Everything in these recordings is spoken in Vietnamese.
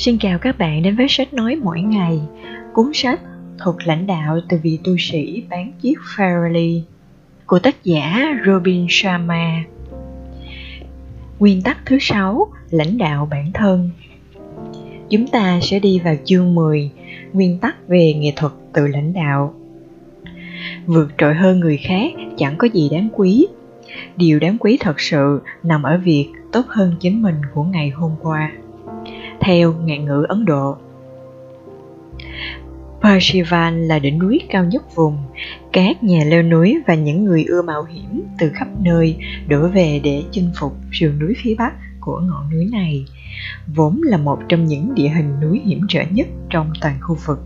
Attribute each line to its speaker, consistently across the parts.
Speaker 1: Xin chào các bạn đến với sách nói mỗi ngày, cuốn sách thuộc lãnh đạo từ vị tu sĩ bán chiếc Farrelly của tác giả Robin Sharma. Nguyên tắc thứ sáu, lãnh đạo bản thân. Chúng ta sẽ đi vào chương 10, nguyên tắc về nghệ thuật tự lãnh đạo. Vượt trội hơn người khác chẳng có gì đáng quý. Điều đáng quý thật sự nằm ở việc tốt hơn chính mình của ngày hôm qua theo ngạn ngữ Ấn Độ. Persivan là đỉnh núi cao nhất vùng. Các nhà leo núi và những người ưa mạo hiểm từ khắp nơi đổ về để chinh phục sườn núi phía bắc của ngọn núi này, vốn là một trong những địa hình núi hiểm trở nhất trong toàn khu vực.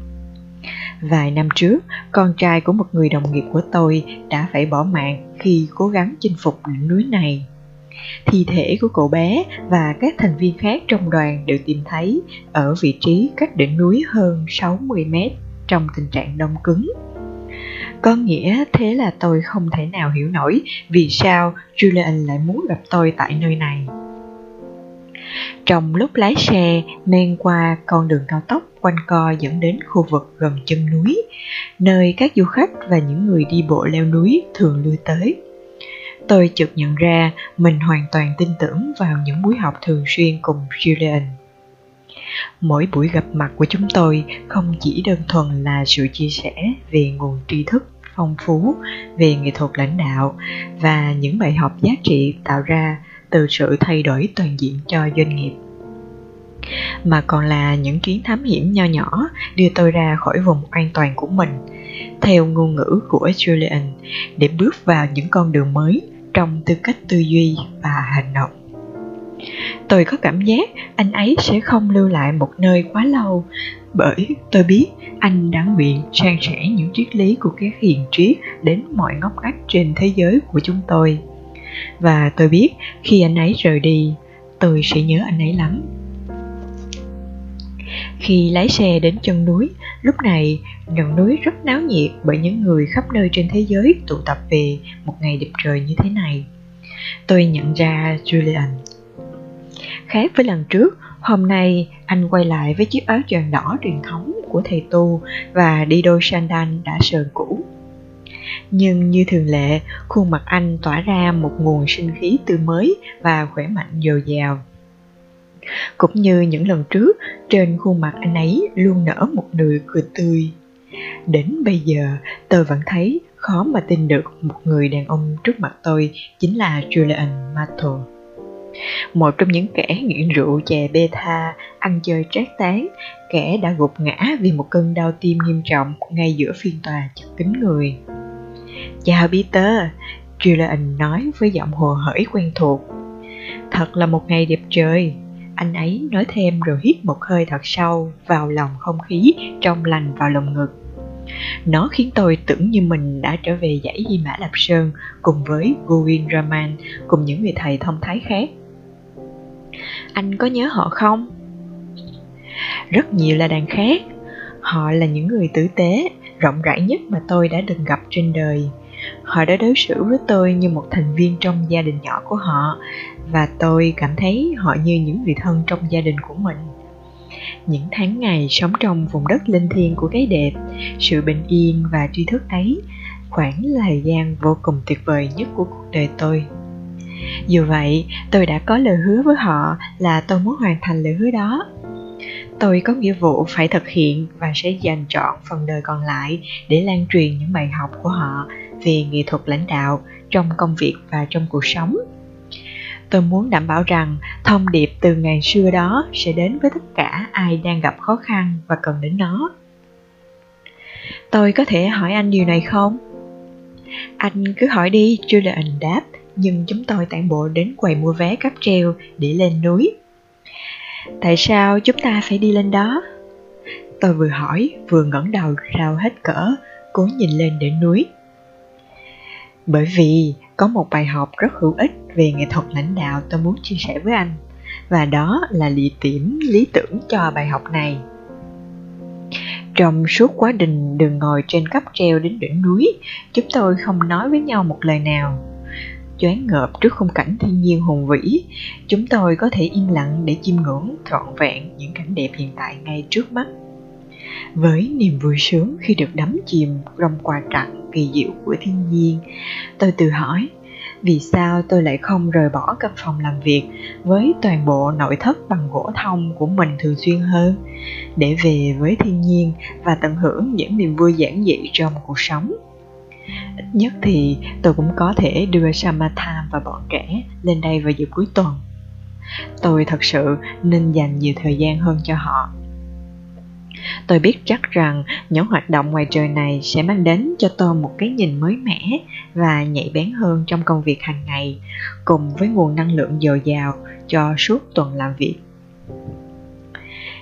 Speaker 1: Vài năm trước, con trai của một người đồng nghiệp của tôi đã phải bỏ mạng khi cố gắng chinh phục đỉnh núi này thi thể của cậu bé và các thành viên khác trong đoàn đều tìm thấy ở vị trí cách đỉnh núi hơn 60 mét trong tình trạng đông cứng. Có nghĩa thế là tôi không thể nào hiểu nổi vì sao Julian lại muốn gặp tôi tại nơi này. Trong lúc lái xe men qua con đường cao tốc quanh co dẫn đến khu vực gần chân núi, nơi các du khách và những người đi bộ leo núi thường lui tới tôi chợt nhận ra mình hoàn toàn tin tưởng vào những buổi học thường xuyên cùng Julian. Mỗi buổi gặp mặt của chúng tôi không chỉ đơn thuần là sự chia sẻ về nguồn tri thức phong phú, về nghệ thuật lãnh đạo và những bài học giá trị tạo ra từ sự thay đổi toàn diện cho doanh nghiệp, mà còn là những chuyến thám hiểm nho nhỏ đưa tôi ra khỏi vùng an toàn của mình theo ngôn ngữ của Julian, để bước vào những con đường mới trong tư cách tư duy và hành động. Tôi có cảm giác anh ấy sẽ không lưu lại một nơi quá lâu, bởi tôi biết anh đã nguyện san sẻ những triết lý của các hiền triết đến mọi ngóc ngách trên thế giới của chúng tôi. Và tôi biết khi anh ấy rời đi, tôi sẽ nhớ anh ấy lắm khi lái xe đến chân núi, lúc này, ngọn núi rất náo nhiệt bởi những người khắp nơi trên thế giới tụ tập về một ngày đẹp trời như thế này. Tôi nhận ra julian. Khác với lần trước, hôm nay anh quay lại với chiếc áo choàng đỏ truyền thống của thầy tu và đi đôi sandal đã sờn cũ. Nhưng như thường lệ, khuôn mặt anh tỏa ra một nguồn sinh khí tươi mới và khỏe mạnh dồi dào cũng như những lần trước trên khuôn mặt anh ấy luôn nở một nụ cười tươi đến bây giờ tôi vẫn thấy khó mà tin được một người đàn ông trước mặt tôi chính là Julian Mato một trong những kẻ nghiện rượu chè beta, ăn chơi trác tán, kẻ đã gục ngã vì một cơn đau tim nghiêm trọng ngay giữa phiên tòa chật kín người. Chào Peter, Julian nói với giọng hồ hởi quen thuộc. Thật là một ngày đẹp trời, anh ấy nói thêm rồi hít một hơi thật sâu vào lòng không khí trong lành vào lồng ngực nó khiến tôi tưởng như mình đã trở về dãy Di Mã Lạp Sơn cùng với Govind Raman cùng những người thầy thông thái khác. Anh có nhớ họ không? Rất nhiều là đàn khác. Họ là những người tử tế, rộng rãi nhất mà tôi đã từng gặp trên đời. Họ đã đối xử với tôi như một thành viên trong gia đình nhỏ của họ và tôi cảm thấy họ như những người thân trong gia đình của mình. Những tháng ngày sống trong vùng đất linh thiêng của cái đẹp, sự bình yên và tri thức ấy khoảng thời gian vô cùng tuyệt vời nhất của cuộc đời tôi. Dù vậy, tôi đã có lời hứa với họ là tôi muốn hoàn thành lời hứa đó. Tôi có nghĩa vụ phải thực hiện và sẽ dành trọn phần đời còn lại để lan truyền những bài học của họ về nghệ thuật lãnh đạo trong công việc và trong cuộc sống tôi muốn đảm bảo rằng thông điệp từ ngày xưa đó sẽ đến với tất cả ai đang gặp khó khăn và cần đến nó. Tôi có thể hỏi anh điều này không? Anh cứ hỏi đi julian đáp, nhưng chúng tôi tản bộ đến quầy mua vé cáp treo để lên núi. Tại sao chúng ta phải đi lên đó? Tôi vừa hỏi, vừa ngẩng đầu rao hết cỡ, cố nhìn lên đỉnh núi. Bởi vì có một bài học rất hữu ích về nghệ thuật lãnh đạo tôi muốn chia sẻ với anh. Và đó là địa điểm lý tưởng cho bài học này. Trong suốt quá trình đường ngồi trên cáp treo đến đỉnh núi chúng tôi không nói với nhau một lời nào. Choáng ngợp trước khung cảnh thiên nhiên hùng vĩ, chúng tôi có thể im lặng để chiêm ngưỡng trọn vẹn những cảnh đẹp hiện tại ngay trước mắt. Với niềm vui sướng khi được đắm chìm trong quà tặng kỳ diệu của thiên nhiên, tôi tự hỏi vì sao tôi lại không rời bỏ căn phòng làm việc với toàn bộ nội thất bằng gỗ thông của mình thường xuyên hơn để về với thiên nhiên và tận hưởng những niềm vui giản dị trong cuộc sống? Ít nhất thì tôi cũng có thể đưa Samatha và bọn trẻ lên đây vào dịp cuối tuần. Tôi thật sự nên dành nhiều thời gian hơn cho họ tôi biết chắc rằng những hoạt động ngoài trời này sẽ mang đến cho tôi một cái nhìn mới mẻ và nhạy bén hơn trong công việc hàng ngày, cùng với nguồn năng lượng dồi dào cho suốt tuần làm việc.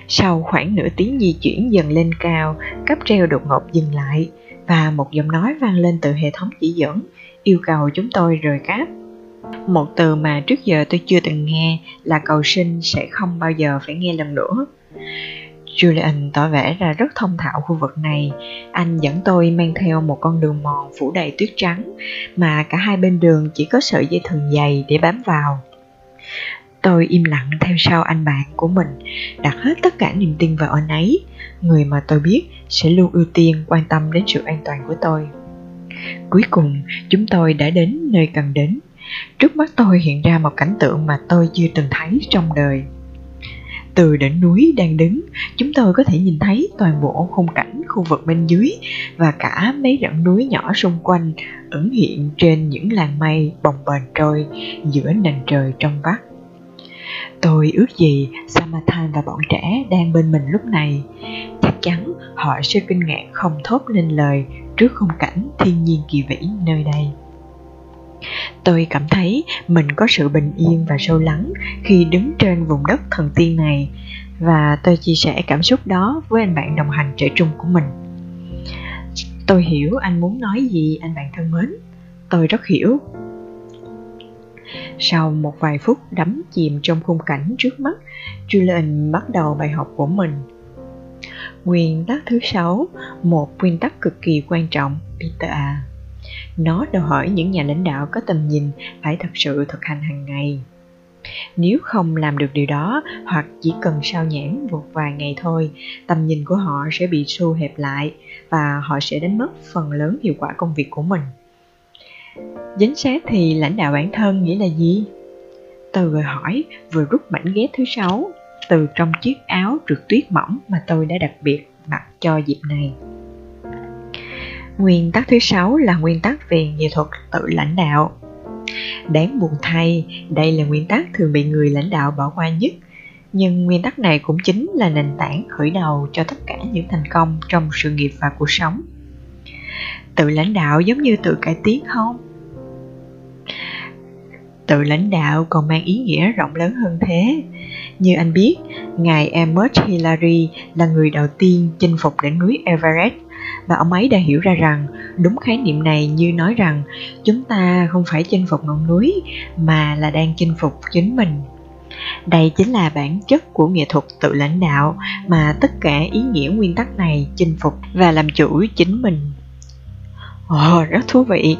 Speaker 1: Sau khoảng nửa tiếng di chuyển dần lên cao cấp treo đột ngột dừng lại và một giọng nói vang lên từ hệ thống chỉ dẫn, yêu cầu chúng tôi rời cáp. Một từ mà trước giờ tôi chưa từng nghe là cầu sinh sẽ không bao giờ phải nghe lần nữa. Julian tỏ vẻ ra rất thông thạo khu vực này. Anh dẫn tôi mang theo một con đường mòn phủ đầy tuyết trắng, mà cả hai bên đường chỉ có sợi dây thừng dày để bám vào. Tôi im lặng theo sau anh bạn của mình, đặt hết tất cả niềm tin vào anh ấy, người mà tôi biết sẽ luôn ưu tiên quan tâm đến sự an toàn của tôi. Cuối cùng, chúng tôi đã đến nơi cần đến. Trước mắt tôi hiện ra một cảnh tượng mà tôi chưa từng thấy trong đời. Từ đỉnh núi đang đứng, chúng tôi có thể nhìn thấy toàn bộ khung cảnh khu vực bên dưới và cả mấy rặng núi nhỏ xung quanh ẩn hiện trên những làn mây bồng bềnh trôi giữa nền trời trong vắt. Tôi ước gì Samathan và bọn trẻ đang bên mình lúc này. Chắc chắn họ sẽ kinh ngạc không thốt lên lời trước khung cảnh thiên nhiên kỳ vĩ nơi đây. Tôi cảm thấy mình có sự bình yên và sâu lắng khi đứng trên vùng đất thần tiên này và tôi chia sẻ cảm xúc đó với anh bạn đồng hành trẻ trung của mình. Tôi hiểu anh muốn nói gì anh bạn thân mến. Tôi rất hiểu. Sau một vài phút đắm chìm trong khung cảnh trước mắt, Julian bắt đầu bài học của mình. Nguyên tắc thứ sáu, một nguyên tắc cực kỳ quan trọng, Peter à nó đòi hỏi những nhà lãnh đạo có tầm nhìn phải thật sự thực hành hàng ngày. Nếu không làm được điều đó, hoặc chỉ cần sao nhãn một vài ngày thôi, tầm nhìn của họ sẽ bị thu hẹp lại và họ sẽ đánh mất phần lớn hiệu quả công việc của mình. Dính xác thì lãnh đạo bản thân nghĩa là gì? Tôi vừa hỏi vừa rút mảnh ghép thứ sáu, từ trong chiếc áo trượt tuyết mỏng mà tôi đã đặc biệt mặc cho dịp này. Nguyên tắc thứ sáu là nguyên tắc về nghệ thuật tự lãnh đạo. Đáng buồn thay, đây là nguyên tắc thường bị người lãnh đạo bỏ qua nhất. Nhưng nguyên tắc này cũng chính là nền tảng khởi đầu cho tất cả những thành công trong sự nghiệp và cuộc sống. Tự lãnh đạo giống như tự cải tiến không? Tự lãnh đạo còn mang ý nghĩa rộng lớn hơn thế. Như anh biết, ngài Emmett Hillary là người đầu tiên chinh phục đỉnh núi Everest và ông ấy đã hiểu ra rằng đúng khái niệm này như nói rằng chúng ta không phải chinh phục ngọn núi mà là đang chinh phục chính mình. Đây chính là bản chất của nghệ thuật tự lãnh đạo mà tất cả ý nghĩa nguyên tắc này chinh phục và làm chủ chính mình. Ồ oh, rất thú vị.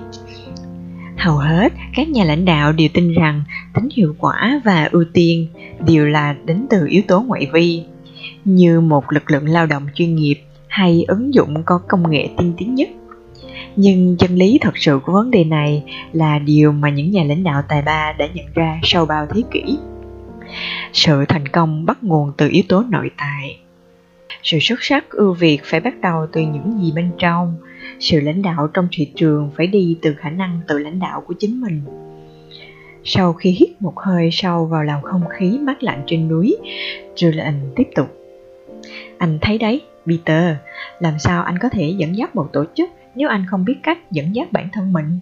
Speaker 1: Hầu hết các nhà lãnh đạo đều tin rằng tính hiệu quả và ưu tiên đều là đến từ yếu tố ngoại vi. Như một lực lượng lao động chuyên nghiệp hay ứng dụng có công nghệ tiên tiến nhất. Nhưng chân lý thật sự của vấn đề này là điều mà những nhà lãnh đạo tài ba đã nhận ra sau bao thế kỷ. Sự thành công bắt nguồn từ yếu tố nội tại. Sự xuất sắc ưu việt phải bắt đầu từ những gì bên trong. Sự lãnh đạo trong thị trường phải đi từ khả năng tự lãnh đạo của chính mình. Sau khi hít một hơi sâu vào làn không khí mát lạnh trên núi, Julian tiếp tục. Anh thấy đấy Peter, làm sao anh có thể dẫn dắt một tổ chức nếu anh không biết cách dẫn dắt bản thân mình?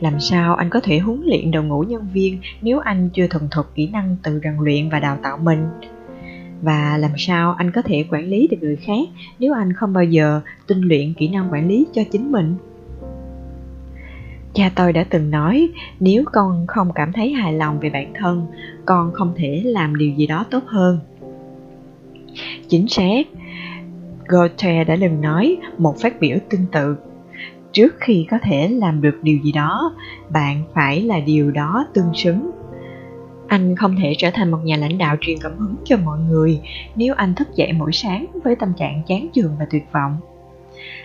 Speaker 1: Làm sao anh có thể huấn luyện đội ngũ nhân viên nếu anh chưa thuần thục kỹ năng tự rèn luyện và đào tạo mình? Và làm sao anh có thể quản lý được người khác nếu anh không bao giờ tinh luyện kỹ năng quản lý cho chính mình? Cha tôi đã từng nói, nếu con không cảm thấy hài lòng về bản thân, con không thể làm điều gì đó tốt hơn. Chính xác, Goethe đã từng nói một phát biểu tương tự. trước khi có thể làm được điều gì đó, bạn phải là điều đó tương xứng. Anh không thể trở thành một nhà lãnh đạo truyền cảm hứng cho mọi người nếu anh thức dậy mỗi sáng với tâm trạng chán chường và tuyệt vọng.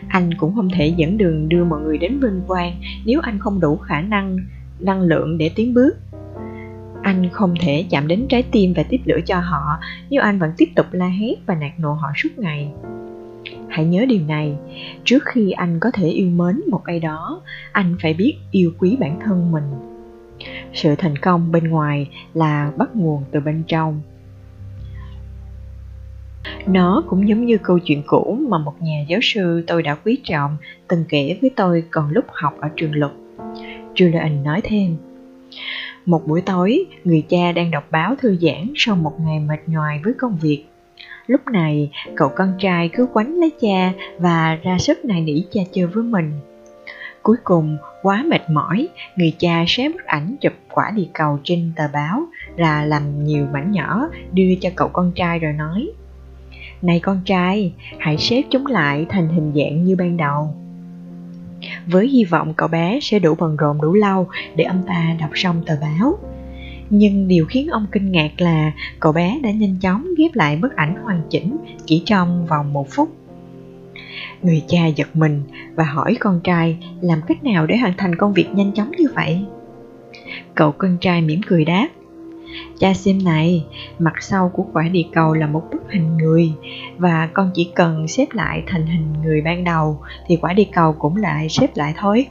Speaker 1: Anh cũng không thể dẫn đường đưa mọi người đến vinh quang nếu anh không đủ khả năng năng lượng để tiến bước. Anh không thể chạm đến trái tim và tiếp lửa cho họ nếu anh vẫn tiếp tục la hét và nạt nộ họ suốt ngày hãy nhớ điều này. Trước khi anh có thể yêu mến một ai đó, anh phải biết yêu quý bản thân mình. Sự thành công bên ngoài là bắt nguồn từ bên trong. Nó cũng giống như câu chuyện cũ mà một nhà giáo sư tôi đã quý trọng từng kể với tôi còn lúc học ở trường luật. Julian nói thêm, một buổi tối, người cha đang đọc báo thư giãn sau một ngày mệt nhoài với công việc lúc này, cậu con trai cứ quánh lấy cha và ra sức nài nỉ cha chơi với mình. Cuối cùng, quá mệt mỏi, người cha xé bức ảnh chụp quả địa cầu trên tờ báo là làm nhiều mảnh nhỏ đưa cho cậu con trai rồi nói, này con trai, hãy xếp chúng lại thành hình dạng như ban đầu. Với hy vọng cậu bé sẽ đủ bận rộn đủ lâu để ông ta đọc xong tờ báo nhưng điều khiến ông kinh ngạc là cậu bé đã nhanh chóng ghép lại bức ảnh hoàn chỉnh chỉ trong vòng một phút. Người cha giật mình và hỏi con trai làm cách nào để hoàn thành công việc nhanh chóng như vậy. Cậu con trai mỉm cười đáp, cha xem này, mặt sau của quả địa cầu là một bức hình người và con chỉ cần xếp lại thành hình người ban đầu thì quả địa cầu cũng lại xếp lại thôi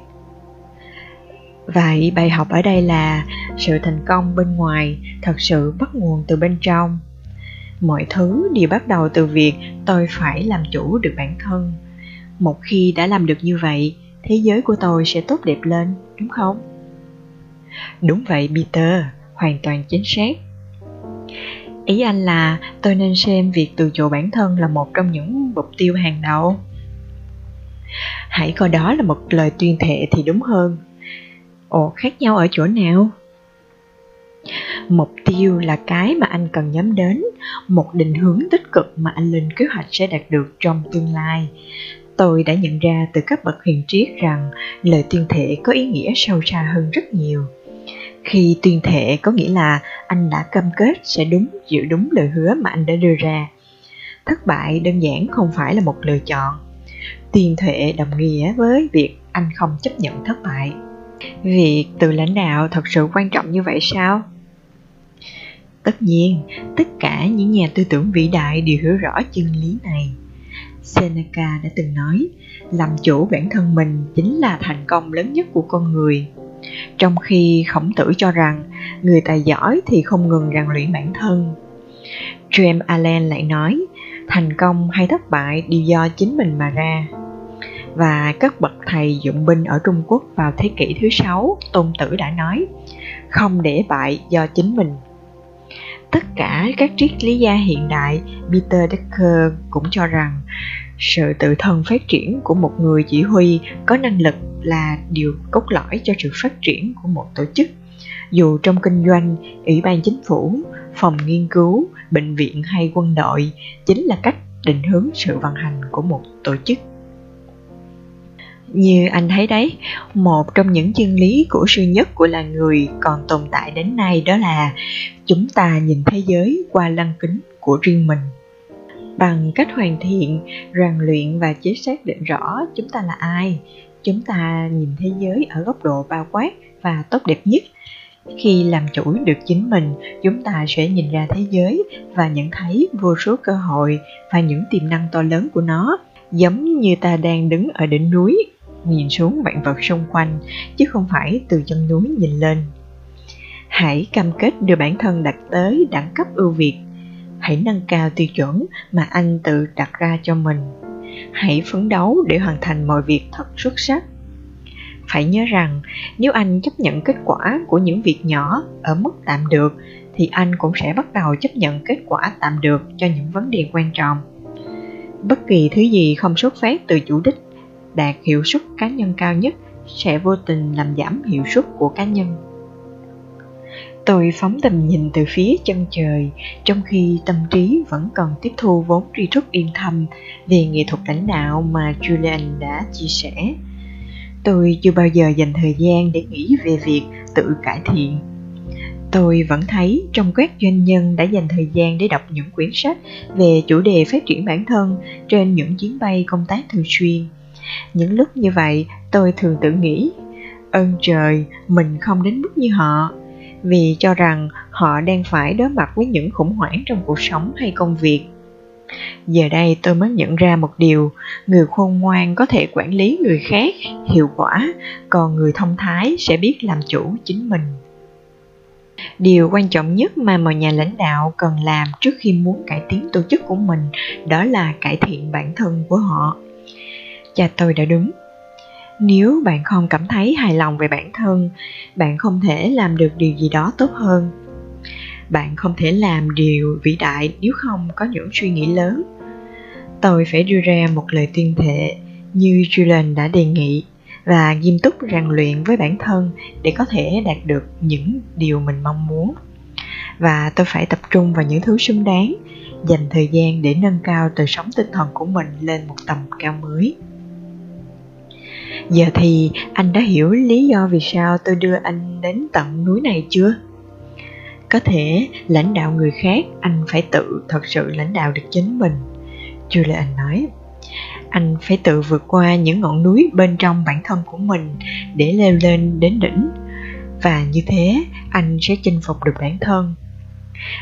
Speaker 1: vậy bài học ở đây là sự thành công bên ngoài thật sự bắt nguồn từ bên trong. Mọi thứ đều bắt đầu từ việc tôi phải làm chủ được bản thân. Một khi đã làm được như vậy, thế giới của tôi sẽ tốt đẹp lên, đúng không? Đúng vậy, peter, hoàn toàn chính xác. Ý anh là tôi nên xem việc từ chủ bản thân là một trong những mục tiêu hàng đầu. Hãy coi đó là một lời tuyên thệ thì đúng hơn ồ, khác nhau ở chỗ nào? Mục tiêu là cái mà anh cần nhắm đến, một định hướng tích cực mà anh lên kế hoạch sẽ đạt được trong tương lai. Tôi đã nhận ra từ các bậc hiền triết rằng lời tuyên thệ có ý nghĩa sâu xa hơn rất nhiều. Khi tuyên thệ có nghĩa là anh đã cam kết sẽ đúng, giữ đúng lời hứa mà anh đã đưa ra. Thất bại đơn giản không phải là một lựa chọn. Tuyên thệ đồng nghĩa với việc anh không chấp nhận thất bại việc từ lãnh đạo thật sự quan trọng như vậy sao? Tất nhiên, tất cả những nhà tư tưởng vĩ đại đều hiểu rõ chân lý này. Seneca đã từng nói, làm chủ bản thân mình chính là thành công lớn nhất của con người. Trong khi khổng tử cho rằng, người tài giỏi thì không ngừng rèn luyện bản thân. James allen lại nói, thành công hay thất bại đều do chính mình mà ra và các bậc thầy dụng binh ở Trung Quốc vào thế kỷ thứ sáu, Tôn Tử đã nói, không để bại do chính mình. Tất cả các triết lý gia hiện đại, Peter Decker cũng cho rằng sự tự thân phát triển của một người chỉ huy có năng lực là điều cốt lõi cho sự phát triển của một tổ chức dù trong kinh doanh ủy ban chính phủ phòng nghiên cứu bệnh viện hay quân đội chính là cách định hướng sự vận hành của một tổ chức như anh thấy đấy, một trong những chân lý của sư nhất của là người còn tồn tại đến nay đó là chúng ta nhìn thế giới qua lăng kính của riêng mình. Bằng cách hoàn thiện, rèn luyện và chế xác định rõ chúng ta là ai, chúng ta nhìn thế giới ở góc độ bao quát và tốt đẹp nhất. Khi làm chủ được chính mình, chúng ta sẽ nhìn ra thế giới và nhận thấy vô số cơ hội và những tiềm năng to lớn của nó, giống như ta đang đứng ở đỉnh núi nhìn xuống vạn vật xung quanh, chứ không phải từ chân núi nhìn lên. Hãy cam kết đưa bản thân đặt tới đẳng cấp ưu việt. Hãy nâng cao tiêu chuẩn mà anh tự đặt ra cho mình. Hãy phấn đấu để hoàn thành mọi việc thật xuất sắc. Phải nhớ rằng, nếu anh chấp nhận kết quả của những việc nhỏ ở mức tạm được, thì anh cũng sẽ bắt đầu chấp nhận kết quả tạm được cho những vấn đề quan trọng. Bất kỳ thứ gì không xuất phát từ chủ đích đạt hiệu suất cá nhân cao nhất sẽ vô tình làm giảm hiệu suất của cá nhân. Tôi phóng tầm nhìn từ phía chân trời, trong khi tâm trí vẫn còn tiếp thu vốn tri thức yên thâm về nghệ thuật lãnh đạo mà julian đã chia sẻ. Tôi chưa bao giờ dành thời gian để nghĩ về việc tự cải thiện. Tôi vẫn thấy trong các doanh nhân đã dành thời gian để đọc những quyển sách về chủ đề phát triển bản thân trên những chuyến bay công tác thường xuyên những lúc như vậy, tôi thường tự nghĩ, ơn trời, mình không đến mức như họ. Vì cho rằng họ đang phải đối mặt với những khủng hoảng trong cuộc sống hay công việc. Giờ đây tôi mới nhận ra một điều, người khôn ngoan có thể quản lý người khác, hiệu quả, còn người thông thái sẽ biết làm chủ chính mình. Điều quan trọng nhất mà một nhà lãnh đạo cần làm trước khi muốn cải tiến tổ chức của mình, đó là cải thiện bản thân của họ cha tôi đã đúng. Nếu bạn không cảm thấy hài lòng về bản thân, bạn không thể làm được điều gì đó tốt hơn. Bạn không thể làm điều vĩ đại nếu không có những suy nghĩ lớn. Tôi phải đưa ra một lời tuyên thệ như Julian đã đề nghị và nghiêm túc rèn luyện với bản thân để có thể đạt được những điều mình mong muốn. Và tôi phải tập trung vào những thứ xứng đáng, dành thời gian để nâng cao đời sống tinh thần của mình lên một tầm cao mới giờ thì anh đã hiểu lý do vì sao tôi đưa anh đến tận núi này chưa? Có thể lãnh đạo người khác, anh phải tự thật sự lãnh đạo được chính mình. Chưa là anh nói, anh phải tự vượt qua những ngọn núi bên trong bản thân của mình để leo lên đến đỉnh. Và như thế, anh sẽ chinh phục được bản thân.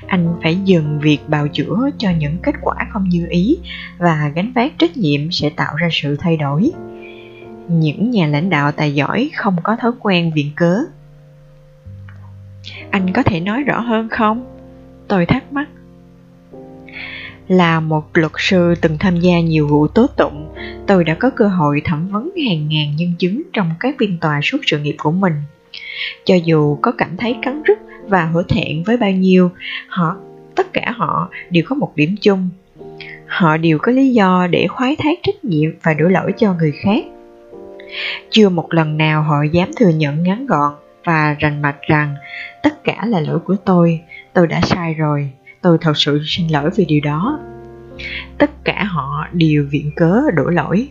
Speaker 1: Anh phải dừng việc bào chữa cho những kết quả không như ý và gánh vác trách nhiệm sẽ tạo ra sự thay đổi những nhà lãnh đạo tài giỏi không có thói quen viện cớ. Anh có thể nói rõ hơn không? Tôi thắc mắc. Là một luật sư từng tham gia nhiều vụ tố tụng, tôi đã có cơ hội thẩm vấn hàng ngàn nhân chứng trong các phiên tòa suốt sự nghiệp của mình. Cho dù có cảm thấy cắn rứt và hổ thẹn với bao nhiêu, họ, tất cả họ đều có một điểm chung. Họ đều có lý do để khoái thác trách nhiệm và đổ lỗi cho người khác chưa một lần nào họ dám thừa nhận ngắn gọn và rành mạch rằng, tất cả là lỗi của tôi tôi đã sai rồi, tôi thật sự xin lỗi vì điều đó. Tất cả họ đều viện cớ đổ lỗi.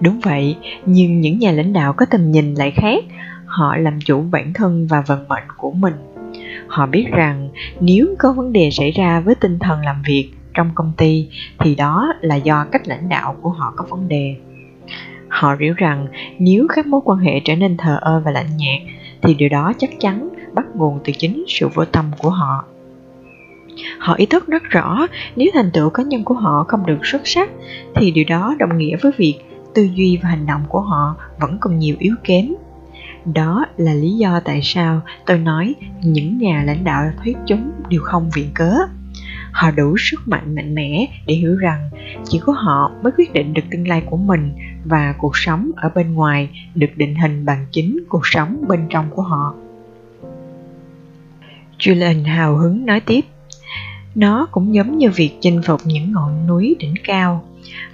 Speaker 1: Đúng vậy, nhưng những nhà lãnh đạo có tầm nhìn lại khác, họ làm chủ bản thân và vận mệnh của mình. Họ biết rằng nếu có vấn đề xảy ra với tinh thần làm việc trong công ty, thì đó là do cách lãnh đạo của họ có vấn đề họ hiểu rằng nếu các mối quan hệ trở nên thờ ơ và lạnh nhạt, thì điều đó chắc chắn bắt nguồn từ chính sự vô tâm của họ. Họ ý thức rất rõ, nếu thành tựu cá nhân của họ không được xuất sắc, thì điều đó đồng nghĩa với việc tư duy và hành động của họ vẫn còn nhiều yếu kém. Đó là lý do tại sao tôi nói những nhà lãnh đạo thuyết chúng đều không viện cớ họ đủ sức mạnh mạnh mẽ để hiểu rằng chỉ có họ mới quyết định được tương lai của mình và cuộc sống ở bên ngoài được định hình bằng chính cuộc sống bên trong của họ. Julian hào hứng nói tiếp, nó cũng giống như việc chinh phục những ngọn núi đỉnh cao.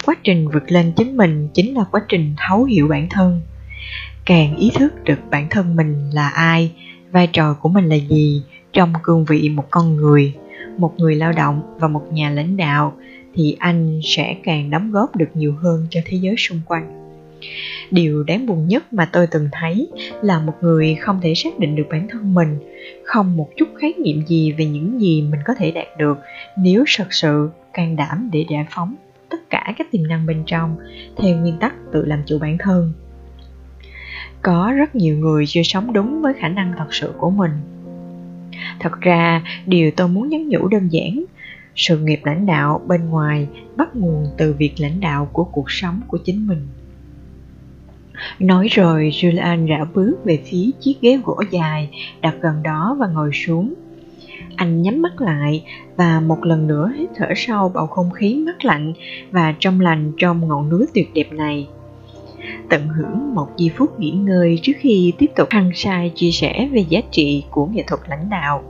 Speaker 1: Quá trình vượt lên chính mình chính là quá trình thấu hiểu bản thân. Càng ý thức được bản thân mình là ai, vai trò của mình là gì trong cương vị một con người một người lao động và một nhà lãnh đạo, thì anh sẽ càng đóng góp được nhiều hơn cho thế giới xung quanh. Điều đáng buồn nhất mà tôi từng thấy là một người không thể xác định được bản thân mình, không một chút khái niệm gì về những gì mình có thể đạt được nếu thật sự can đảm để giải phóng tất cả các tiềm năng bên trong theo nguyên tắc tự làm chủ bản thân. Có rất nhiều người chưa sống đúng với khả năng thật sự của mình thật ra, điều tôi muốn nhắn nhủ đơn giản sự nghiệp lãnh đạo bên ngoài bắt nguồn từ việc lãnh đạo của cuộc sống của chính mình Nói rồi, Julian rảo bước về phía chiếc ghế gỗ dài đặt gần đó và ngồi xuống. Anh nhắm mắt lại và một lần nữa hít thở sâu bầu không khí mát lạnh và trong lành trong ngọn núi tuyệt đẹp này. Tận hưởng một giây phút nghỉ ngơi trước khi tiếp tục hăng sai chia sẻ về giá trị của nghệ thuật lãnh đạo.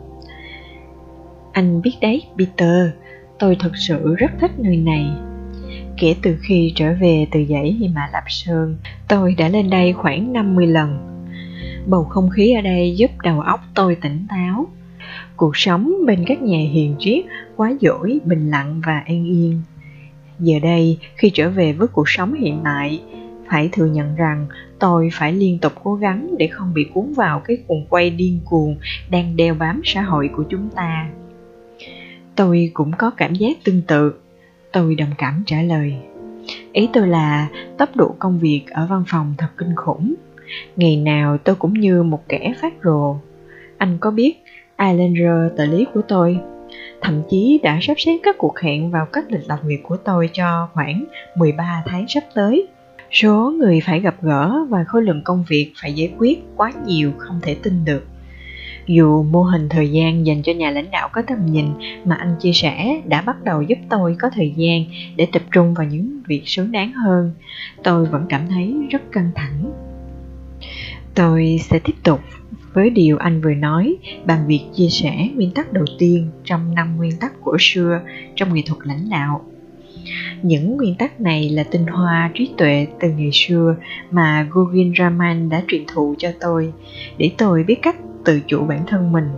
Speaker 1: Anh biết đấy, Peter, tôi thật sự rất thích nơi này Kể từ khi trở về từ dãy Hy Mã Lạp Sơn, tôi đã lên đây khoảng 50 lần. Bầu không khí ở đây giúp đầu óc tôi tỉnh táo. Cuộc sống bên các nhà hiền triết quá dỗi, bình lặng và an yên. Giờ đây, khi trở về với cuộc sống hiện tại, phải thừa nhận rằng tôi phải liên tục cố gắng để không bị cuốn vào cái cuồng quay điên cuồng đang đeo bám xã hội của chúng ta. Tôi cũng có cảm giác tương tự. Tôi đồng cảm trả lời. Ý tôi là tốc độ công việc ở văn phòng thật kinh khủng. Ngày nào tôi cũng như một kẻ phát rồ. Anh có biết Islander tờ lý của tôi, thậm chí đã sắp xếp các cuộc hẹn vào các lịch làm việc của tôi cho khoảng 13 tháng sắp tới. Số người phải gặp gỡ và khối lượng công việc phải giải quyết quá nhiều không thể tin được. Dù mô hình thời gian dành cho nhà lãnh đạo có tầm nhìn mà anh chia sẻ đã bắt đầu giúp tôi có thời gian để tập trung vào những việc xứng đáng hơn, tôi vẫn cảm thấy rất căng thẳng. Tôi sẽ tiếp tục với điều anh vừa nói bằng việc chia sẻ nguyên tắc đầu tiên trong năm nguyên tắc của xưa trong nghệ thuật lãnh đạo. Những nguyên tắc này là tinh hoa trí tuệ từ ngày xưa mà Gugin Raman đã truyền thụ cho tôi để tôi biết cách tự chủ bản thân mình.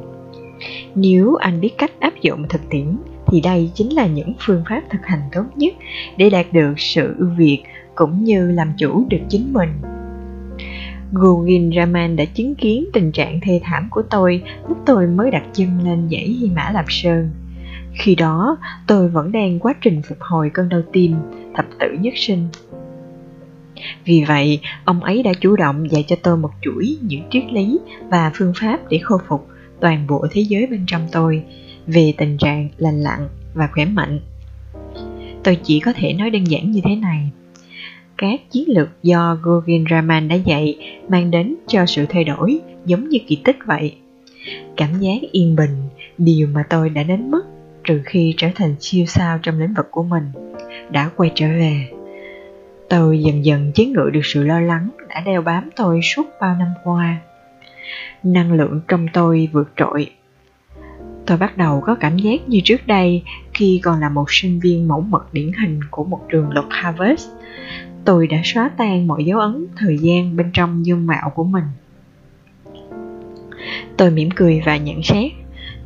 Speaker 1: Nếu anh biết cách áp dụng thực tiễn, thì đây chính là những phương pháp thực hành tốt nhất để đạt được sự ưu việt cũng như làm chủ được chính mình Gugin Raman đã chứng kiến tình trạng thê thảm của tôi lúc tôi mới đặt chân lên dãy Hy Mã Lạp Sơn. Khi đó, tôi vẫn đang quá trình phục hồi cơn đau tim, thập tử nhất sinh. Vì vậy, ông ấy đã chủ động dạy cho tôi một chuỗi những triết lý và phương pháp để khôi phục toàn bộ thế giới bên trong tôi về tình trạng lành lặn và khỏe mạnh. Tôi chỉ có thể nói đơn giản như thế này các chiến lược do Govind Raman đã dạy mang đến cho sự thay đổi giống như kỳ tích vậy. Cảm giác yên bình, điều mà tôi đã đến mất trừ khi trở thành siêu sao trong lĩnh vực của mình, đã quay trở về. Tôi dần dần chế ngự được sự lo lắng đã đeo bám tôi suốt bao năm qua. Năng lượng trong tôi vượt trội. Tôi bắt đầu có cảm giác như trước đây khi còn là một sinh viên mẫu mực điển hình của một trường luật Harvard tôi đã xóa tan mọi dấu ấn thời gian bên trong dung mạo của mình tôi mỉm cười và nhận xét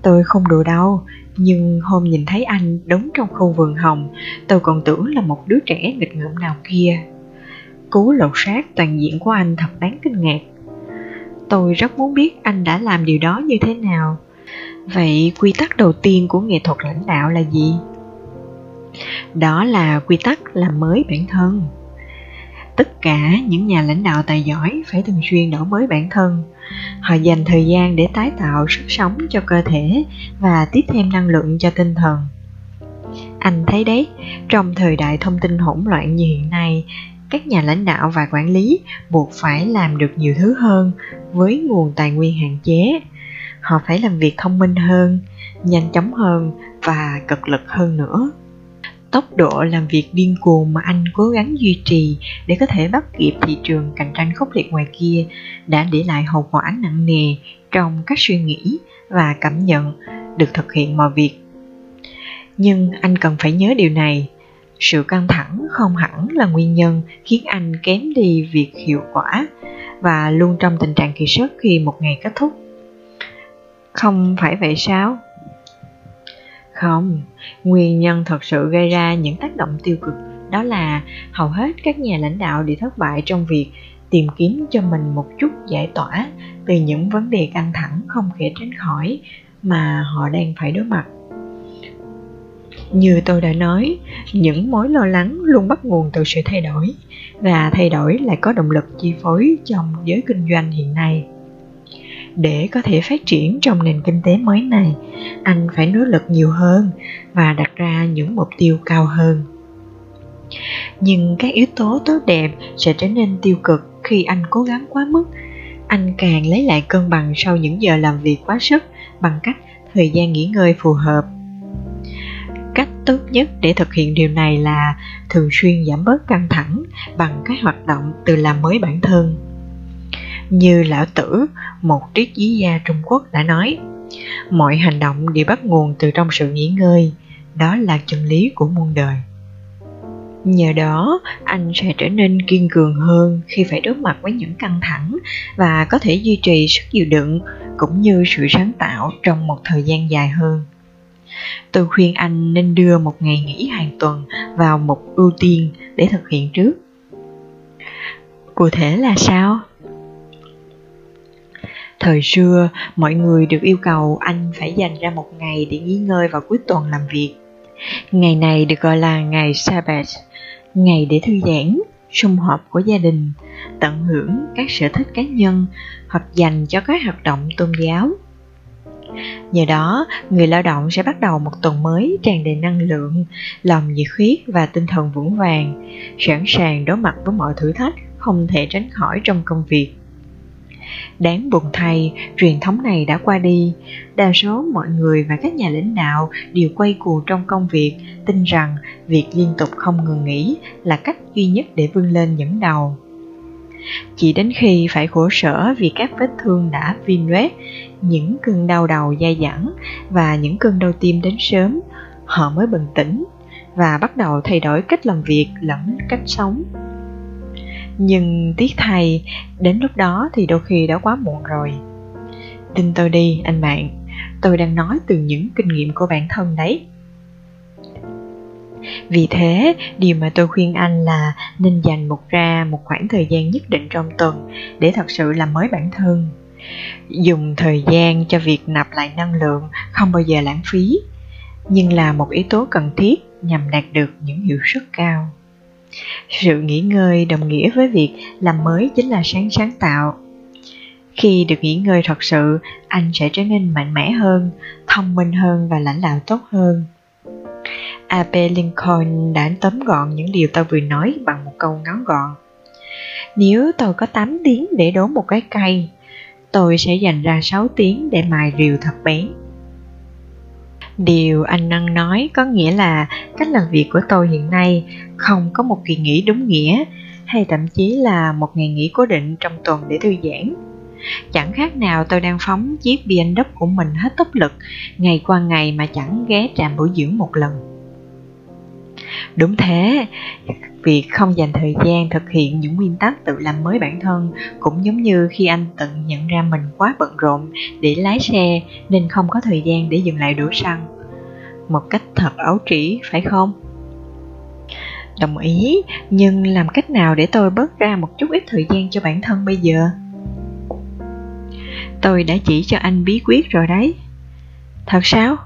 Speaker 1: tôi không đùa đâu, nhưng hôm nhìn thấy anh đứng trong khu vườn hồng, tôi còn tưởng là một đứa trẻ nghịch ngợm nào kia. Cú lột xác toàn diện của anh thật đáng kinh ngạc. Tôi rất muốn biết anh đã làm điều đó như thế nào. Vậy quy tắc đầu tiên của nghệ thuật lãnh đạo là gì? Đó là quy tắc làm mới bản thân. Tất cả những nhà lãnh đạo tài giỏi phải thường xuyên đổi mới bản thân họ dành thời gian để tái tạo sức sống cho cơ thể và tiếp thêm năng lượng cho tinh thần. Anh thấy đấy, trong thời đại thông tin hỗn loạn như hiện nay, các nhà lãnh đạo và quản lý buộc phải làm được nhiều thứ hơn với nguồn tài nguyên hạn chế. Họ phải làm việc thông minh hơn, nhanh chóng hơn và cực lực hơn nữa tốc độ làm việc điên cuồng mà anh cố gắng duy trì để có thể bắt kịp thị trường cạnh tranh khốc liệt ngoài kia đã để lại hậu quả nặng nề trong các suy nghĩ và cảm nhận được thực hiện mọi việc. Nhưng anh cần phải nhớ điều này sự căng thẳng không hẳn là nguyên nhân khiến anh kém đi việc hiệu quả và luôn trong tình trạng kỳ sức khi một ngày kết thúc. Không phải vậy sao? Không, nguyên nhân thật sự gây ra những tác động tiêu cực đó là hầu hết các nhà lãnh đạo đều thất bại trong việc tìm kiếm cho mình một chút giải tỏa từ những vấn đề căng thẳng không thể tránh khỏi mà họ đang phải đối mặt. Như tôi đã nói, những mối lo lắng luôn bắt nguồn từ sự thay đổi và thay đổi lại có động lực chi phối trong giới kinh doanh hiện nay để có thể phát triển trong nền kinh tế mới này. Anh phải nỗ lực nhiều hơn và đặt ra những mục tiêu cao hơn. Nhưng các yếu tố tốt đẹp sẽ trở nên tiêu cực khi anh cố gắng quá mức. Anh càng lấy lại cân bằng sau những giờ làm việc quá sức bằng cách thời gian nghỉ ngơi phù hợp. Cách tốt nhất để thực hiện điều này là thường xuyên giảm bớt căng thẳng bằng các hoạt động từ làm mới bản thân như lão tử, một triết lý gia trung quốc đã nói. Mọi hành động đều bắt nguồn từ trong sự nghỉ ngơi, đó là chân lý của muôn đời. Nhờ đó, anh sẽ trở nên kiên cường hơn khi phải đối mặt với những căng thẳng và có thể duy trì sức chịu đựng cũng như sự sáng tạo trong một thời gian dài hơn. Tôi khuyên anh nên đưa một ngày nghỉ hàng tuần vào một ưu tiên để thực hiện trước. Cụ thể là sao? Thời xưa, mọi người được yêu cầu anh phải dành ra một ngày để nghỉ ngơi vào cuối tuần làm việc. Ngày này được gọi là ngày Sabbath, ngày để thư giãn, sum họp của gia đình, tận hưởng các sở thích cá nhân hoặc dành cho các hoạt động tôn giáo. Nhờ đó, người lao động sẽ bắt đầu một tuần mới tràn đầy năng lượng, lòng nhiệt huyết và tinh thần vững vàng, sẵn sàng đối mặt với mọi thử thách không thể tránh khỏi trong công việc. Đáng buồn thay, truyền thống này đã qua đi. Đa số mọi người và các nhà lãnh đạo đều quay cuồng trong công việc, tin rằng việc liên tục không ngừng nghỉ là cách duy nhất để vươn lên dẫn đầu. Chỉ đến khi phải khổ sở vì các vết thương đã viêm loét, những cơn đau đầu dai dẳng và những cơn đau tim đến sớm, họ mới bừng tỉnh và bắt đầu thay đổi cách làm việc lẫn cách sống nhưng tiếc thay, đến lúc đó thì đôi khi đã quá muộn rồi. Tin tôi đi, anh bạn. Tôi đang nói từ những kinh nghiệm của bản thân đấy. Vì thế, điều mà tôi khuyên anh là nên dành một ra một khoảng thời gian nhất định trong tuần để thật sự làm mới bản thân. Dùng thời gian cho việc nạp lại năng lượng không bao giờ lãng phí, nhưng là một yếu tố cần thiết nhằm đạt được những hiệu suất cao sự nghỉ ngơi đồng nghĩa với việc làm mới chính là sáng sáng tạo. Khi được nghỉ ngơi thật sự, anh sẽ trở nên mạnh mẽ hơn, thông minh hơn và lãnh đạo tốt hơn. Ap lincoln đã tóm gọn những điều tôi vừa nói bằng một câu ngắn gọn. Nếu tôi có 8 tiếng để đốn một cái cây, tôi sẽ dành ra 6 tiếng để mài rìu thật bén điều anh năng nói có nghĩa là cách làm việc của tôi hiện nay không có một kỳ nghỉ đúng nghĩa, hay thậm chí là một ngày nghỉ cố định trong tuần để thư giãn. Chẳng khác nào tôi đang phóng chiếc BMW của mình hết tốc lực, ngày qua ngày mà chẳng ghé trạm bổ dưỡng một lần đúng thế việc không dành thời gian thực hiện những nguyên tắc tự làm mới bản thân, cũng giống như khi anh tự nhận ra mình quá bận rộn để lái xe nên không có thời gian để dừng lại đổ xăng. Một cách thật ấu trĩ, phải không? Đồng ý, nhưng làm cách nào để tôi bớt ra một chút ít thời gian cho bản thân bây giờ? Tôi đã chỉ cho anh bí quyết rồi đấy. Thật sao?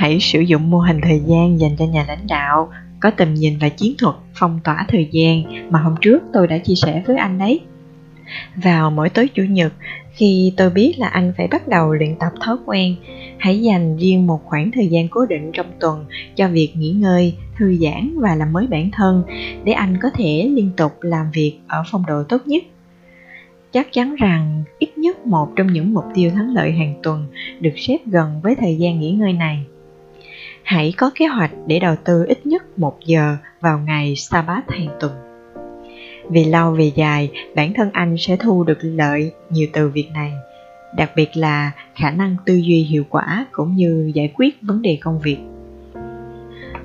Speaker 1: Hãy sử dụng mô hình thời gian dành cho nhà lãnh đạo, có tầm nhìn và chiến thuật, phong tỏa thời gian mà hôm trước tôi đã chia sẻ với anh đấy vào mỗi tối chủ nhật, khi tôi biết là anh phải bắt đầu luyện tập thói quen, hãy dành riêng một khoảng thời gian cố định trong tuần cho việc nghỉ ngơi, thư giãn và làm mới bản thân để anh có thể liên tục làm việc ở phong độ tốt nhất. Chắc chắn rằng ít nhất một trong những mục tiêu thắng lợi hàng tuần được xếp gần với thời gian nghỉ ngơi này hãy có kế hoạch để đầu tư ít nhất một giờ vào ngày Sabbath hàng tuần. Vì lâu về dài, bản thân anh sẽ thu được lợi nhiều từ việc này, đặc biệt là khả năng tư duy hiệu quả cũng như giải quyết vấn đề công việc.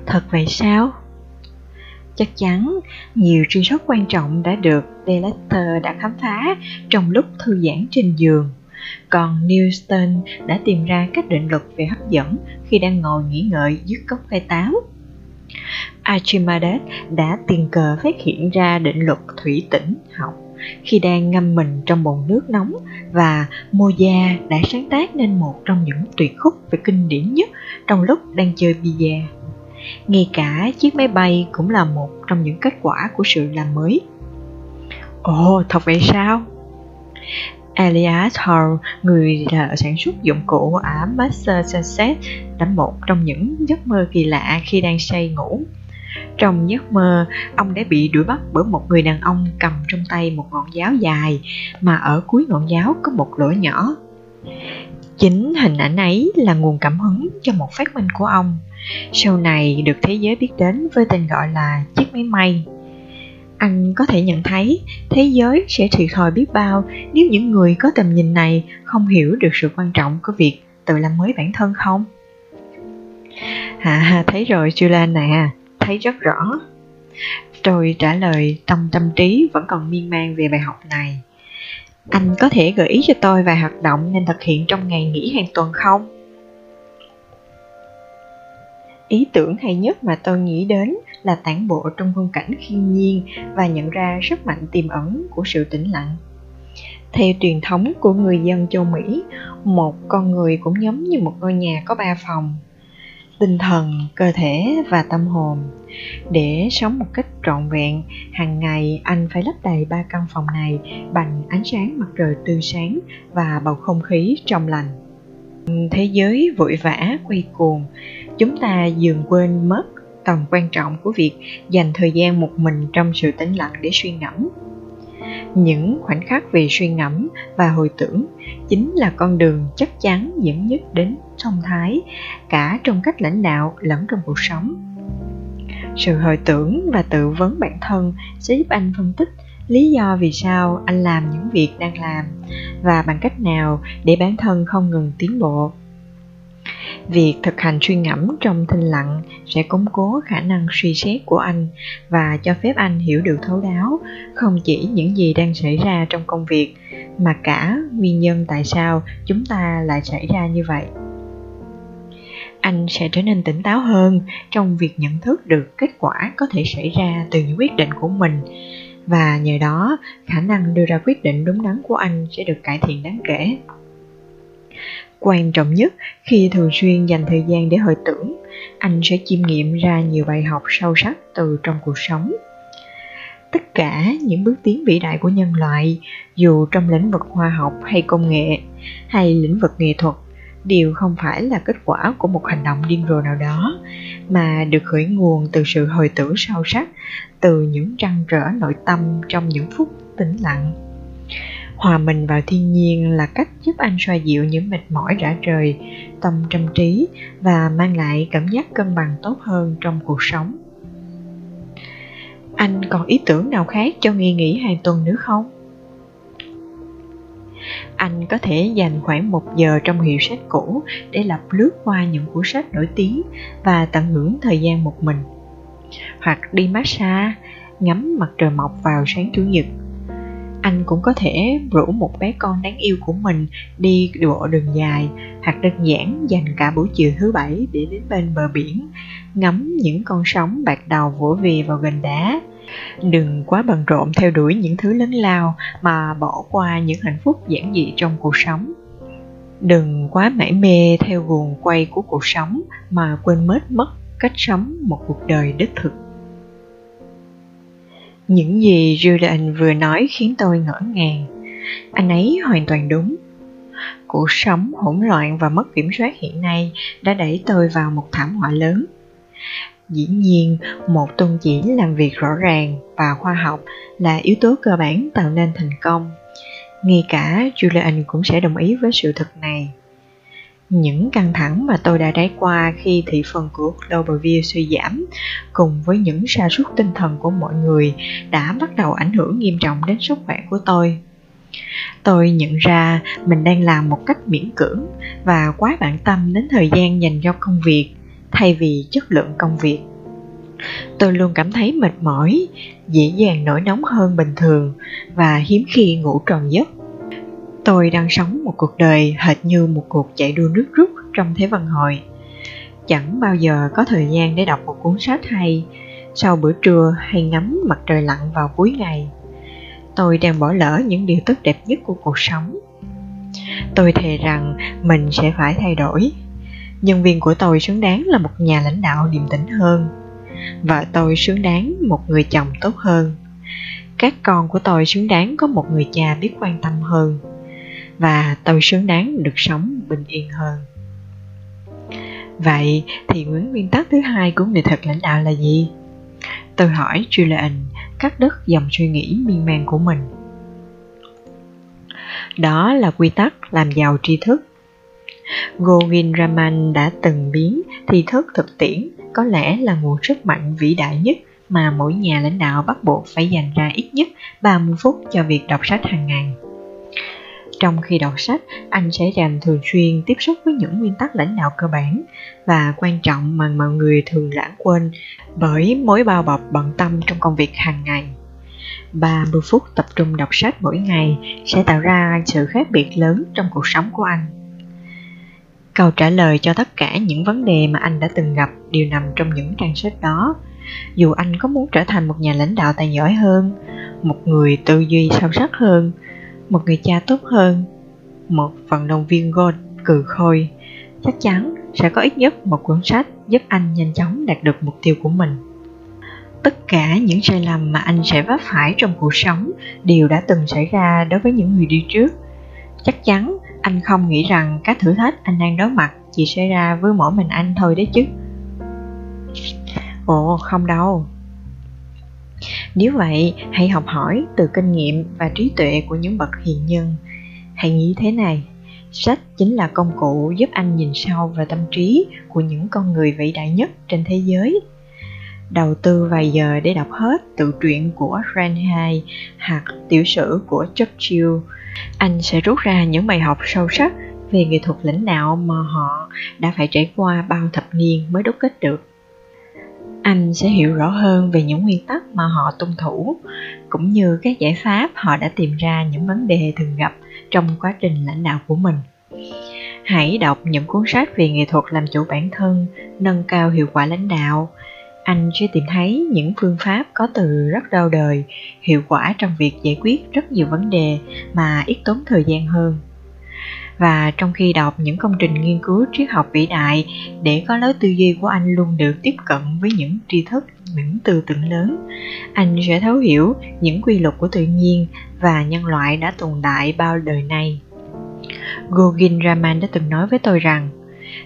Speaker 1: Thật vậy sao? Chắc chắn nhiều truy xuất quan trọng đã được Delater đã khám phá trong lúc thư giãn trên giường còn Newton đã tìm ra các định luật về hấp dẫn khi đang ngồi nghỉ ngợi dưới gốc cây táo. Archimedes đã tiền cờ phát hiện ra định luật thủy tĩnh học khi đang ngâm mình trong bồn nước nóng và Moya đã sáng tác nên một trong những tuyệt khúc về kinh điển nhất trong lúc đang chơi bia. Ngay cả chiếc máy bay cũng là một trong những kết quả của sự làm mới. Ồ, thật vậy sao? Elias Hall, người là sản xuất dụng cụ ở Massachusetts, đã một trong những giấc mơ kỳ lạ khi đang say ngủ. Trong giấc mơ, ông đã bị đuổi bắt bởi một người đàn ông cầm trong tay một ngọn giáo dài, mà ở cuối ngọn giáo có một lỗ nhỏ. Chính hình ảnh ấy là nguồn cảm hứng cho một phát minh của ông. Sau này được thế giới biết đến với tên gọi là chiếc máy may anh có thể nhận thấy, thế giới sẽ thiệt thòi biết bao nếu những người có tầm nhìn này không hiểu được sự quan trọng của việc tự làm mới bản thân không? À thấy rồi Julian nè. Thấy rất rõ. Tôi trả lời, trong tâm trí vẫn còn miên man về bài học này. Anh có thể gợi ý cho tôi vài hoạt động nên thực hiện trong ngày nghỉ hàng tuần không? Ý tưởng hay nhất mà tôi nghĩ đến là tản bộ trong khung cảnh thiên nhiên và nhận ra sức mạnh tiềm ẩn của sự tĩnh lặng. Theo truyền thống của người dân châu Mỹ, một con người cũng giống như một ngôi nhà có ba phòng, tinh thần, cơ thể và tâm hồn. Để sống một cách trọn vẹn, hàng ngày anh phải lấp đầy ba căn phòng này bằng ánh sáng mặt trời tươi sáng và bầu không khí trong lành. Thế giới vội vã quay cuồng, chúng ta dường quên mất tầm quan trọng của việc dành thời gian một mình trong sự tĩnh lặng để suy ngẫm. Những khoảnh khắc về suy ngẫm và hồi tưởng chính là con đường chắc chắn dẫn nhất đến thông thái, cả trong cách lãnh đạo lẫn trong cuộc sống. Sự hồi tưởng và tự vấn bản thân sẽ giúp anh phân tích lý do vì sao anh làm những việc đang làm và bằng cách nào để bản thân không ngừng tiến bộ việc thực hành suy ngẫm trong thinh lặng sẽ củng cố khả năng suy xét của anh và cho phép anh hiểu được thấu đáo không chỉ những gì đang xảy ra trong công việc, mà cả nguyên nhân tại sao chúng ta lại xảy ra như vậy. Anh sẽ trở nên tỉnh táo hơn trong việc nhận thức được kết quả có thể xảy ra từ những quyết định của mình, và nhờ đó, khả năng đưa ra quyết định đúng đắn của anh sẽ được cải thiện đáng kể quan trọng nhất khi thường xuyên dành thời gian để hồi tưởng. Anh sẽ chiêm nghiệm ra nhiều bài học sâu sắc từ trong cuộc sống. Tất cả những bước tiến vĩ đại của nhân loại, dù trong lĩnh vực khoa học hay công nghệ hay lĩnh vực nghệ thuật, đều không phải là kết quả của một hành động điên rồ nào đó, mà được khởi nguồn từ sự hồi tưởng sâu sắc từ những trăn trở nội tâm trong những phút tĩnh lặng hòa mình vào thiên nhiên là cách giúp anh xoa dịu những mệt mỏi rã rời, tâm trầm trí và mang lại cảm giác cân bằng tốt hơn trong cuộc sống. Anh còn ý tưởng nào khác cho nghỉ nghỉ hai tuần nữa không? Anh có thể dành khoảng một giờ trong hiệu sách cũ để lập lướt qua những cuốn sách nổi tiếng và tận hưởng thời gian một mình. Hoặc đi massage, ngắm mặt trời mọc vào sáng chủ nhật anh cũng có thể rủ một bé con đáng yêu của mình đi bộ đường dài hoặc đơn giản dành cả buổi chiều thứ bảy để đến bên bờ biển, ngắm những con sóng bạc đầu vỗ về vào gần đá. Đừng quá bận rộn theo đuổi những thứ lớn lao mà bỏ qua những hạnh phúc giản dị trong cuộc sống. Đừng quá mải mê theo guồng quay của cuộc sống mà quên mất mất cách sống một cuộc đời đích thực những gì Julian vừa nói khiến tôi ngỡ ngàng. Anh ấy hoàn toàn đúng. Cuộc sống hỗn loạn và mất kiểm soát hiện nay đã đẩy tôi vào một thảm họa lớn. Dĩ nhiên, một tôn chỉ làm việc rõ ràng và khoa học là yếu tố cơ bản tạo nên thành công. Ngay cả Julian cũng sẽ đồng ý với sự thật này. Những căng thẳng mà tôi đã trải qua khi thị phần của Global View suy giảm, cùng với những sa sút tinh thần của mọi người đã bắt đầu ảnh hưởng nghiêm trọng đến sức khỏe của tôi. Tôi nhận ra mình đang làm một cách miễn cưỡng và quá bận tâm đến thời gian dành cho công việc thay vì chất lượng công việc. Tôi luôn cảm thấy mệt mỏi, dễ dàng nổi nóng hơn bình thường và hiếm khi ngủ tròn giấc Tôi đang sống một cuộc đời hệt như một cuộc chạy đua nước rút trong Thế vận hội. Chẳng bao giờ có thời gian để đọc một cuốn sách hay sau bữa trưa hay ngắm mặt trời lặn vào cuối ngày. Tôi đang bỏ lỡ những điều tốt đẹp nhất của cuộc sống. Tôi thề rằng mình sẽ phải thay đổi. Nhân viên của tôi xứng đáng là một nhà lãnh đạo điềm tĩnh hơn. Vợ tôi xứng đáng một người chồng tốt hơn. Các con của tôi xứng đáng có một người cha biết quan tâm hơn và tôi xứng đáng được sống bình yên hơn. Vậy thì nguyên nguyên tắc thứ hai của nghệ thuật lãnh đạo là gì? Tôi hỏi Julian cắt đứt dòng suy nghĩ miên man của mình. Đó là quy tắc làm giàu tri thức. Gogin Raman đã từng biến tri thức thực tiễn có lẽ là nguồn sức mạnh vĩ đại nhất mà mỗi nhà lãnh đạo bắt buộc phải dành ra ít nhất 30 phút cho việc đọc sách hàng ngày. Trong khi đọc sách, anh sẽ dành thường xuyên tiếp xúc với những nguyên tắc lãnh đạo cơ bản và quan trọng mà mọi người thường lãng quên bởi mối bao bọc bận tâm trong công việc hàng ngày. 30 phút tập trung đọc sách mỗi ngày sẽ tạo ra sự khác biệt lớn trong cuộc sống của anh. Câu trả lời cho tất cả những vấn đề mà anh đã từng gặp đều nằm trong những trang sách đó. Dù anh có muốn trở thành một nhà lãnh đạo tài giỏi hơn, một người tư duy sâu sắc hơn, một người cha tốt hơn, một vận động viên golf cừ khôi, chắc chắn sẽ có ít nhất một cuốn sách giúp anh nhanh chóng đạt được mục tiêu của mình. Tất cả những sai lầm mà anh sẽ vấp phải trong cuộc sống đều đã từng xảy ra đối với những người đi trước. Chắc chắn anh không nghĩ rằng các thử thách anh đang đối mặt chỉ xảy ra với mỗi mình anh thôi đấy chứ. Ồ, không đâu. Nếu vậy, hãy học hỏi từ kinh nghiệm và trí tuệ của những bậc hiền nhân. Hãy nghĩ thế này, sách chính là công cụ giúp anh nhìn sâu vào tâm trí của những con người vĩ đại nhất trên thế giới đầu tư vài giờ để đọc hết tự truyện của Fahrenheit hoặc tiểu sử của Churchill, anh sẽ rút ra những bài học sâu sắc về nghệ thuật lãnh đạo mà họ đã phải trải qua bao thập niên mới đúc kết được. Anh sẽ hiểu rõ hơn về những nguyên tắc mà họ tuân thủ, cũng như các giải pháp họ đã tìm ra những vấn đề thường gặp trong quá trình lãnh đạo của mình. Hãy đọc những cuốn sách về nghệ thuật làm chủ bản thân, nâng cao hiệu quả lãnh đạo, anh sẽ tìm thấy những phương pháp có từ rất lâu đời, hiệu quả trong việc giải quyết rất nhiều vấn đề mà ít tốn thời gian hơn. Và trong khi đọc những công trình nghiên cứu triết học vĩ đại để có lối tư duy của anh luôn được tiếp cận với những tri thức, những tư tưởng lớn, anh sẽ thấu hiểu những quy luật của tự nhiên và nhân loại đã tồn tại bao đời nay. Gogin Raman đã từng nói với tôi rằng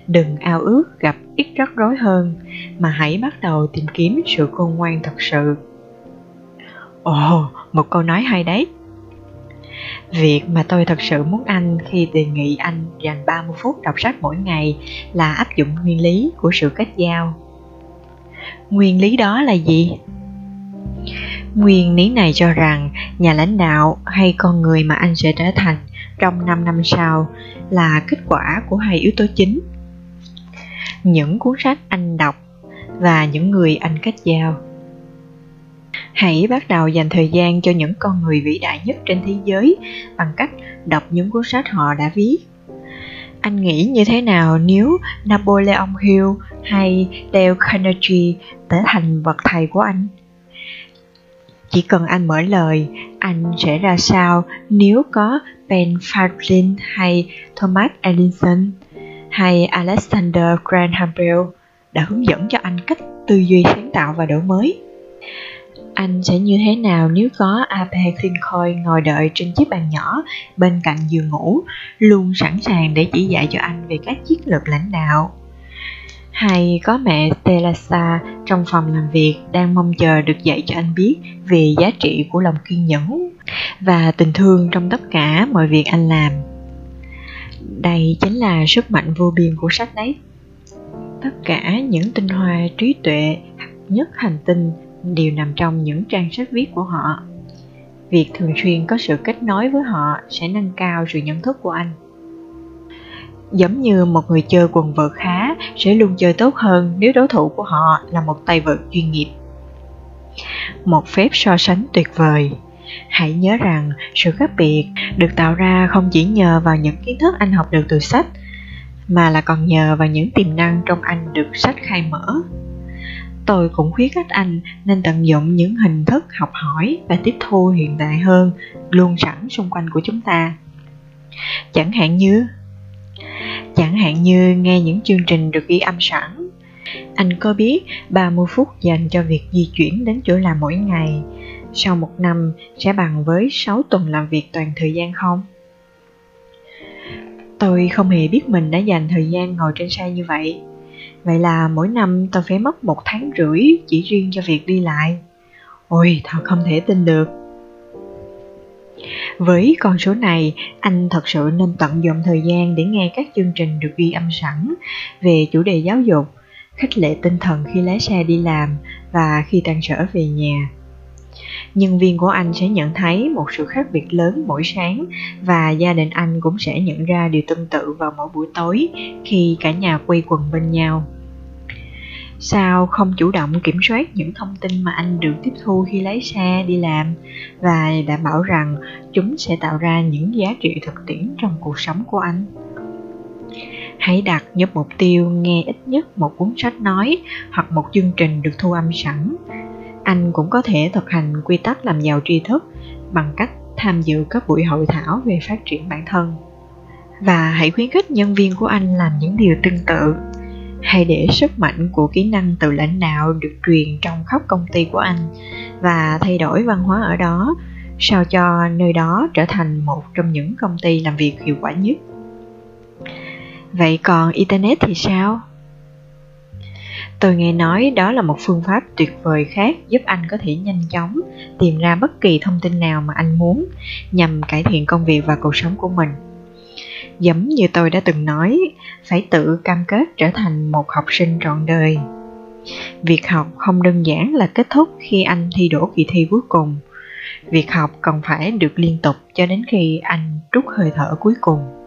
Speaker 1: đừng ao ước gặp ít rắc rối hơn mà hãy bắt đầu tìm kiếm sự khôn ngoan thật sự ồ một câu nói hay đấy Việc mà tôi thật sự muốn anh khi đề nghị anh dành 30 phút đọc sách mỗi ngày là áp dụng nguyên lý của sự kết giao. Nguyên lý đó là gì? Nguyên lý này cho rằng nhà lãnh đạo hay con người mà anh sẽ trở thành trong 5 năm sau là kết quả của hai yếu tố chính những cuốn sách anh đọc và những người anh kết giao hãy bắt đầu dành thời gian cho những con người vĩ đại nhất trên thế giới bằng cách đọc những cuốn sách họ đã viết anh nghĩ như thế nào nếu Napoleon Hill hay Dale Carnegie trở thành bậc thầy của anh? Chỉ cần anh mở lời, anh sẽ ra sao nếu có Ben Franklin hay Thomas Edison hay Alexander Graham Bell đã hướng dẫn cho anh cách tư duy sáng tạo và đổi mới. Anh sẽ như thế nào nếu có Abe Lincoln ngồi đợi trên chiếc bàn nhỏ bên cạnh giường ngủ, luôn sẵn sàng để chỉ dạy cho anh về các chiến lược lãnh đạo? Hay có mẹ Telasa trong phòng làm việc đang mong chờ được dạy cho anh biết về giá trị của lòng kiên nhẫn và tình thương trong tất cả mọi việc anh làm? đây chính là sức mạnh vô biên của sách đấy tất cả những tinh hoa trí tuệ nhất hành tinh đều nằm trong những trang sách viết của họ. Việc thường xuyên có sự kết nối với họ sẽ nâng cao sự nhận thức của anh. Giống như một người chơi quần vợt khá sẽ luôn chơi tốt hơn nếu đối thủ của họ là một tay vợt chuyên nghiệp. Một phép so sánh tuyệt vời. Hãy nhớ rằng sự khác biệt được tạo ra không chỉ nhờ vào những kiến thức anh học được từ sách, mà là còn nhờ vào những tiềm năng trong anh được sách khai mở tôi cũng khuyến khích anh nên tận dụng những hình thức học hỏi và tiếp thu hiện đại hơn, luôn sẵn xung quanh của chúng ta chẳng hạn như, chẳng hạn như nghe những chương trình được ghi âm sẵn anh có biết 30 phút dành cho việc di chuyển đến chỗ làm mỗi ngày sau một năm sẽ bằng với 6 tuần làm việc toàn thời gian không? Tôi không hề biết mình đã dành thời gian ngồi trên xe như vậy. Vậy là mỗi năm tôi phải mất một tháng rưỡi chỉ riêng cho việc đi lại. Ôi, thật không thể tin được. Với con số này, anh thật sự nên tận dụng thời gian để nghe các chương trình được ghi âm sẵn về chủ đề giáo dục, khích lệ tinh thần khi lái xe đi làm và khi tan sở về nhà nhân viên của anh sẽ nhận thấy một sự khác biệt lớn mỗi sáng và gia đình anh cũng sẽ nhận ra điều tương tự vào mỗi buổi tối khi cả nhà quây quần bên nhau sao không chủ động kiểm soát những thông tin mà anh được tiếp thu khi lái xe đi làm và đảm bảo rằng chúng sẽ tạo ra những giá trị thực tiễn trong cuộc sống của anh Hãy đặt như mục tiêu nghe ít nhất một cuốn sách nói hoặc một chương trình được thu âm sẵn. Anh cũng có thể thực hành quy tắc làm giàu tri thức bằng cách tham dự các buổi hội thảo về phát triển bản thân. Và hãy khuyến khích nhân viên của anh làm những điều tương tự. Hãy để sức mạnh của kỹ năng tự lãnh đạo được truyền trong khắp công ty của anh và thay đổi văn hóa ở đó, sao cho nơi đó trở thành một trong những công ty làm việc hiệu quả nhất vậy còn internet thì sao tôi nghe nói đó là một phương pháp tuyệt vời khác giúp anh có thể nhanh chóng tìm ra bất kỳ thông tin nào mà anh muốn nhằm cải thiện công việc và cuộc sống của mình. Giống như tôi đã từng nói, phải tự cam kết trở thành một học sinh trọn đời. Việc học không đơn giản là kết thúc khi anh thi đỗ kỳ thi cuối cùng. Việc học cần phải được liên tục cho đến khi anh rút hơi thở cuối cùng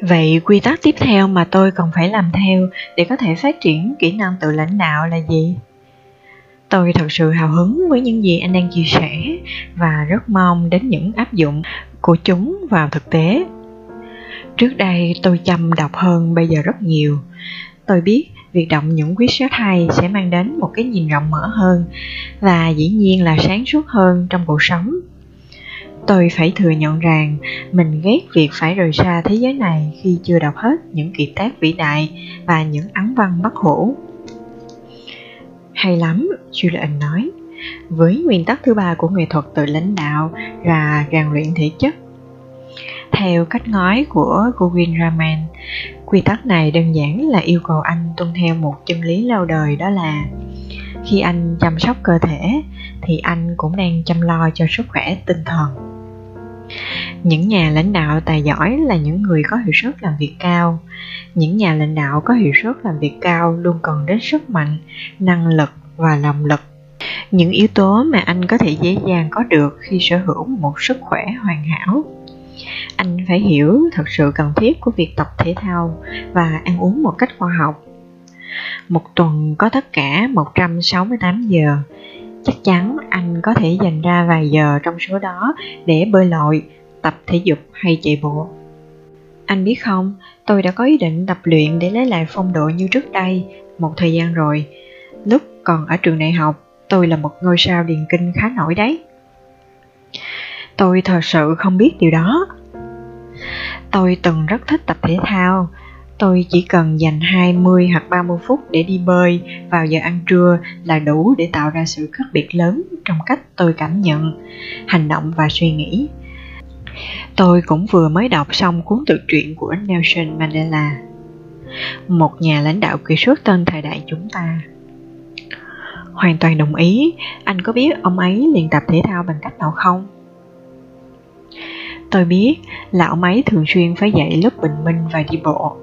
Speaker 1: vậy quy tắc tiếp theo mà tôi cần phải làm theo để có thể phát triển kỹ năng tự lãnh đạo là gì? Tôi thật sự hào hứng với những gì anh đang chia sẻ và rất mong đến những áp dụng của chúng vào thực tế. Trước đây tôi chăm đọc hơn, bây giờ rất nhiều. Tôi biết việc đọc những quyết sách hay sẽ mang đến một cái nhìn rộng mở hơn và dĩ nhiên là sáng suốt hơn trong cuộc sống tôi phải thừa nhận rằng mình ghét việc phải rời xa thế giới này khi chưa đọc hết những kiệt tác vĩ đại và những ấn văn bất hủ. Hay lắm julian nói. Với nguyên tắc thứ ba của nghệ thuật tự lãnh đạo là rèn luyện thể chất. Theo cách nói của Gugin Raman, quy tắc này đơn giản là yêu cầu anh tuân theo một chân lý lâu đời đó là khi anh chăm sóc cơ thể thì anh cũng đang chăm lo cho sức khỏe tinh thần. Những nhà lãnh đạo tài giỏi là những người có hiệu suất làm việc cao. Những nhà lãnh đạo có hiệu suất làm việc cao luôn cần đến sức mạnh, năng lực và lòng lực những yếu tố mà anh có thể dễ dàng có được khi sở hữu một sức khỏe hoàn hảo anh phải hiểu thật sự cần thiết của việc tập thể thao và ăn uống một cách khoa học. Một tuần có tất cả 168 giờ. Chắc chắn anh có thể dành ra vài giờ trong số đó để bơi lội, tập thể dục hay chạy bộ. Anh biết không, tôi đã có ý định tập luyện để lấy lại phong độ như trước đây một thời gian rồi. Lúc còn ở trường đại học, tôi là một ngôi sao điền kinh khá nổi đấy. Tôi thật sự không biết điều đó. Tôi từng rất thích tập thể thao. Tôi chỉ cần dành 20 hoặc 30 phút để đi bơi vào giờ ăn trưa là đủ để tạo ra sự khác biệt lớn trong cách tôi cảm nhận, hành động và suy nghĩ. Tôi cũng vừa mới đọc xong cuốn tự truyện của Nelson Mandela, một nhà lãnh đạo kỳ xuất tên thời đại chúng ta. Hoàn toàn đồng ý, anh có biết ông ấy luyện tập thể thao bằng cách nào không? Tôi biết là ông ấy thường xuyên phải dậy lúc bình minh và đi bộ.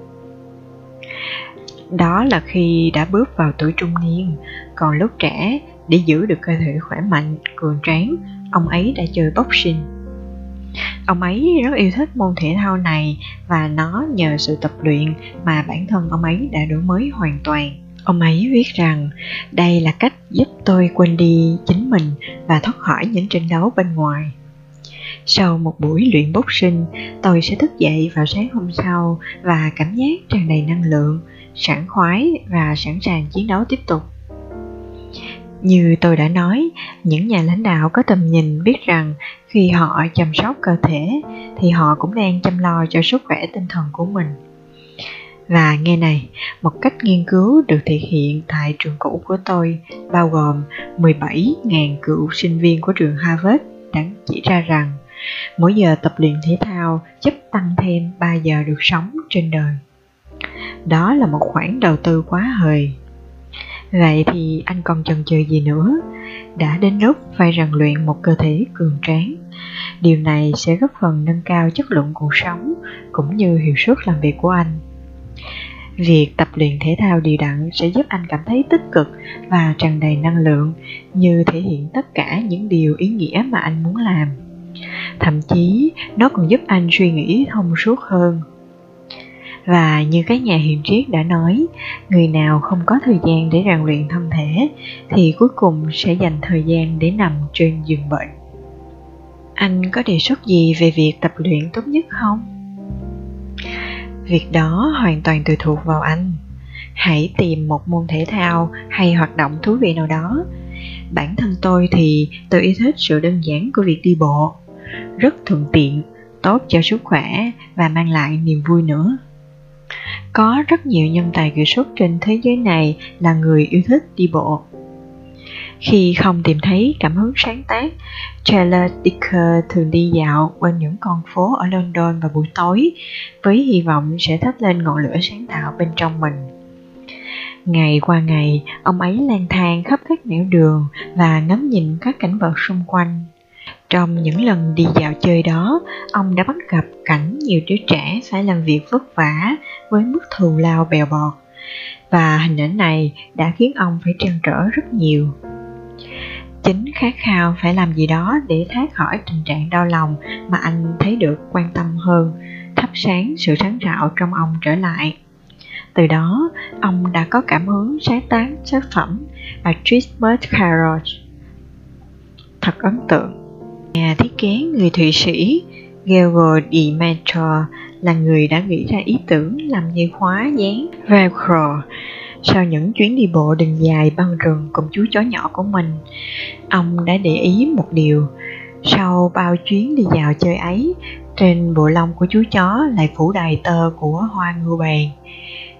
Speaker 1: Đó là khi đã bước vào tuổi trung niên, còn lúc trẻ, để giữ được cơ thể khỏe mạnh, cường tráng, ông ấy đã chơi boxing. Ông ấy rất yêu thích môn thể thao này và nó nhờ sự tập luyện mà bản thân ông ấy đã đổi mới hoàn toàn. Ông ấy viết rằng đây là cách giúp tôi quên đi chính mình và thoát khỏi những tranh đấu bên ngoài. Sau một buổi luyện boxing, tôi sẽ thức dậy vào sáng hôm sau và cảm giác tràn đầy năng lượng, sảng khoái và sẵn sàng chiến đấu tiếp tục. Như tôi đã nói, những nhà lãnh đạo có tầm nhìn biết rằng khi họ chăm sóc cơ thể thì họ cũng đang chăm lo cho sức khỏe tinh thần của mình. Và nghe này, một cách nghiên cứu được thực hiện tại trường cũ của tôi bao gồm 17.000 cựu sinh viên của trường Harvard đã chỉ ra rằng Mỗi giờ tập luyện thể thao giúp tăng thêm 3 giờ được sống trên đời. Đó là một khoản đầu tư quá hời. Vậy thì anh còn chần chừ gì nữa? Đã đến lúc phải rèn luyện một cơ thể cường tráng. Điều này sẽ góp phần nâng cao chất lượng cuộc sống cũng như hiệu suất làm việc của anh. Việc tập luyện thể thao đều đặn sẽ giúp anh cảm thấy tích cực và tràn đầy năng lượng như thể hiện tất cả những điều ý nghĩa mà anh muốn làm thậm chí, nó còn giúp anh suy nghĩ thông suốt hơn và như các nhà hiền triết đã nói, người nào không có thời gian để rèn luyện thân thể, thì cuối cùng sẽ dành thời gian để nằm trên giường bệnh. Anh có đề xuất gì về việc tập luyện tốt nhất không? Việc đó hoàn toàn tùy thuộc vào anh. Hãy tìm một môn thể thao hay hoạt động thú vị nào đó. Bản thân tôi thì tôi yêu thích sự đơn giản của việc đi bộ. Rất thuận tiện, tốt cho sức khỏe và mang lại niềm vui nữa có rất nhiều nhân tài kiệt xuất trên thế giới này là người yêu thích đi bộ khi không tìm thấy cảm hứng sáng tác, Charles Dicker thường đi dạo quanh những con phố ở London vào buổi tối với hy vọng sẽ thắp lên ngọn lửa sáng tạo bên trong mình. Ngày qua ngày, ông ấy lang thang khắp các nẻo đường và ngắm nhìn các cảnh vật xung quanh. Trong những lần đi dạo chơi đó, ông đã bắt gặp cảnh nhiều đứa trẻ phải làm việc vất vả với mức thù lao bèo bọt. Và hình ảnh này đã khiến ông phải trăn trở rất nhiều. Chính khát khao phải làm gì đó để thoát khỏi tình trạng đau lòng mà anh thấy được quan tâm hơn thắp sáng sự sáng rạo trong ông trở lại. Từ đó ông đã có cảm hứng sáng tác tác phẩm A Christmas Carol thật ấn tượng nhà thiết kế, người thụy sĩ Gregor de là người đã nghĩ ra ý tưởng làm dây khóa dán Velcro sau những chuyến đi bộ đường dài băng rừng cùng chú chó nhỏ của mình. Ông đã để ý một điều, sau bao chuyến đi dạo chơi ấy, trên bộ lông của chú chó lại phủ đầy tơ của hoa ngưu bàn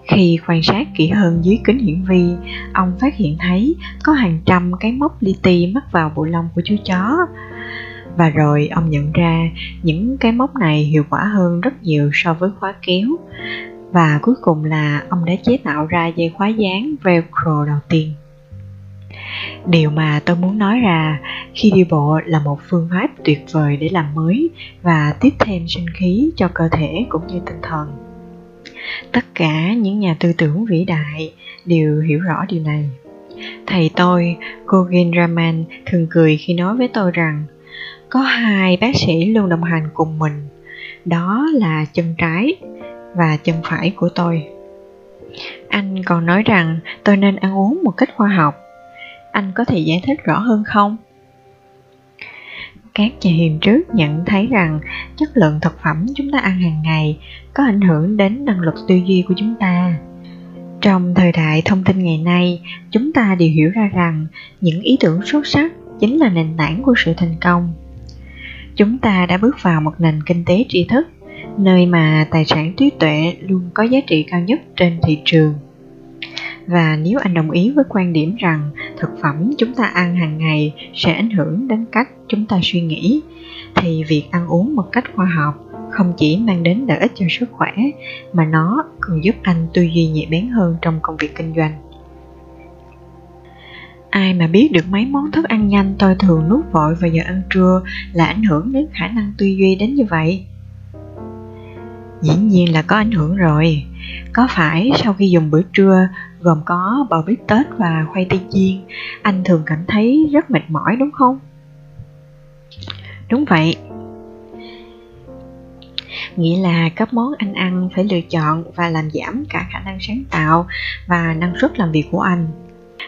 Speaker 1: khi quan sát kỹ hơn dưới kính hiển vi, ông phát hiện thấy có hàng trăm cái móc li ti mắc vào bộ lông của chú chó và rồi ông nhận ra những cái móc này hiệu quả hơn rất nhiều so với khóa kéo. Và cuối cùng là ông đã chế tạo ra dây khóa dán velcro đầu tiên. Điều mà tôi muốn nói ra khi đi bộ là một phương pháp tuyệt vời để làm mới và tiếp thêm sinh khí cho cơ thể cũng như tinh thần. Tất cả những nhà tư tưởng vĩ đại đều hiểu rõ điều này. Thầy tôi Gogin Raman thường cười khi nói với tôi rằng có hai bác sĩ luôn đồng hành cùng mình. Đó là chân trái và chân phải của tôi. Anh còn nói rằng tôi nên ăn uống một cách khoa học. Anh có thể giải thích rõ hơn không? Các nhà hiền trước nhận thấy rằng chất lượng thực phẩm chúng ta ăn hàng ngày có ảnh hưởng đến năng lực tư duy của chúng ta. Trong thời đại thông tin ngày nay, chúng ta đều hiểu ra rằng những ý tưởng xuất sắc chính là nền tảng của sự thành công chúng ta đã bước vào một nền kinh tế tri thức, nơi mà tài sản trí tuệ luôn có giá trị cao nhất trên thị trường. Và nếu anh đồng ý với quan điểm rằng thực phẩm chúng ta ăn hàng ngày sẽ ảnh hưởng đến cách chúng ta suy nghĩ, thì việc ăn uống một cách khoa học không chỉ mang đến lợi ích cho sức khỏe, mà nó còn giúp anh tư duy nhạy bén hơn trong công việc kinh doanh ai mà biết được mấy món thức ăn nhanh tôi thường nuốt vội vào giờ ăn trưa là ảnh hưởng đến khả năng tư duy đến như vậy. Dĩ nhiên là có ảnh hưởng rồi. Có phải sau khi dùng bữa trưa, gồm có bò bít tết và khoai tây chiên, anh thường cảm thấy rất mệt mỏi đúng không? Đúng vậy. Nghĩa là các món anh ăn phải lựa chọn và làm giảm cả khả năng sáng tạo và năng suất làm việc của anh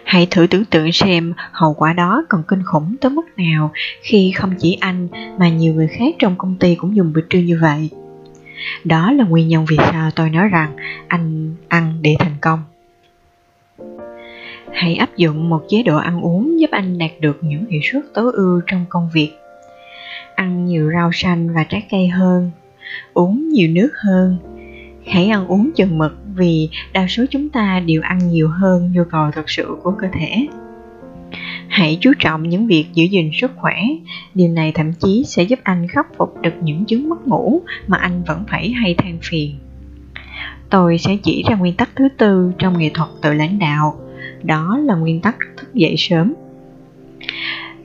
Speaker 1: hãy thử tưởng tượng xem hậu quả đó còn kinh khủng tới mức nào khi không chỉ anh mà nhiều người khác trong công ty cũng dùng bữa trưa như vậy. Đó là nguyên nhân vì sao tôi nói rằng anh ăn để thành công. Hãy áp dụng một chế độ ăn uống giúp anh đạt được những hiệu suất tối ưu trong công việc. Ăn nhiều rau xanh và trái cây hơn, uống nhiều nước hơn hãy ăn uống chừng mực vì đa số chúng ta đều ăn nhiều hơn nhu cầu thật sự của cơ thể. Hãy chú trọng những việc giữ gìn sức khỏe. Điều này thậm chí sẽ giúp anh khắc phục được những chứng mất ngủ mà anh vẫn phải hay than phiền. Tôi sẽ chỉ ra nguyên tắc thứ tư trong nghệ thuật tự lãnh đạo. Đó là nguyên tắc thức dậy sớm.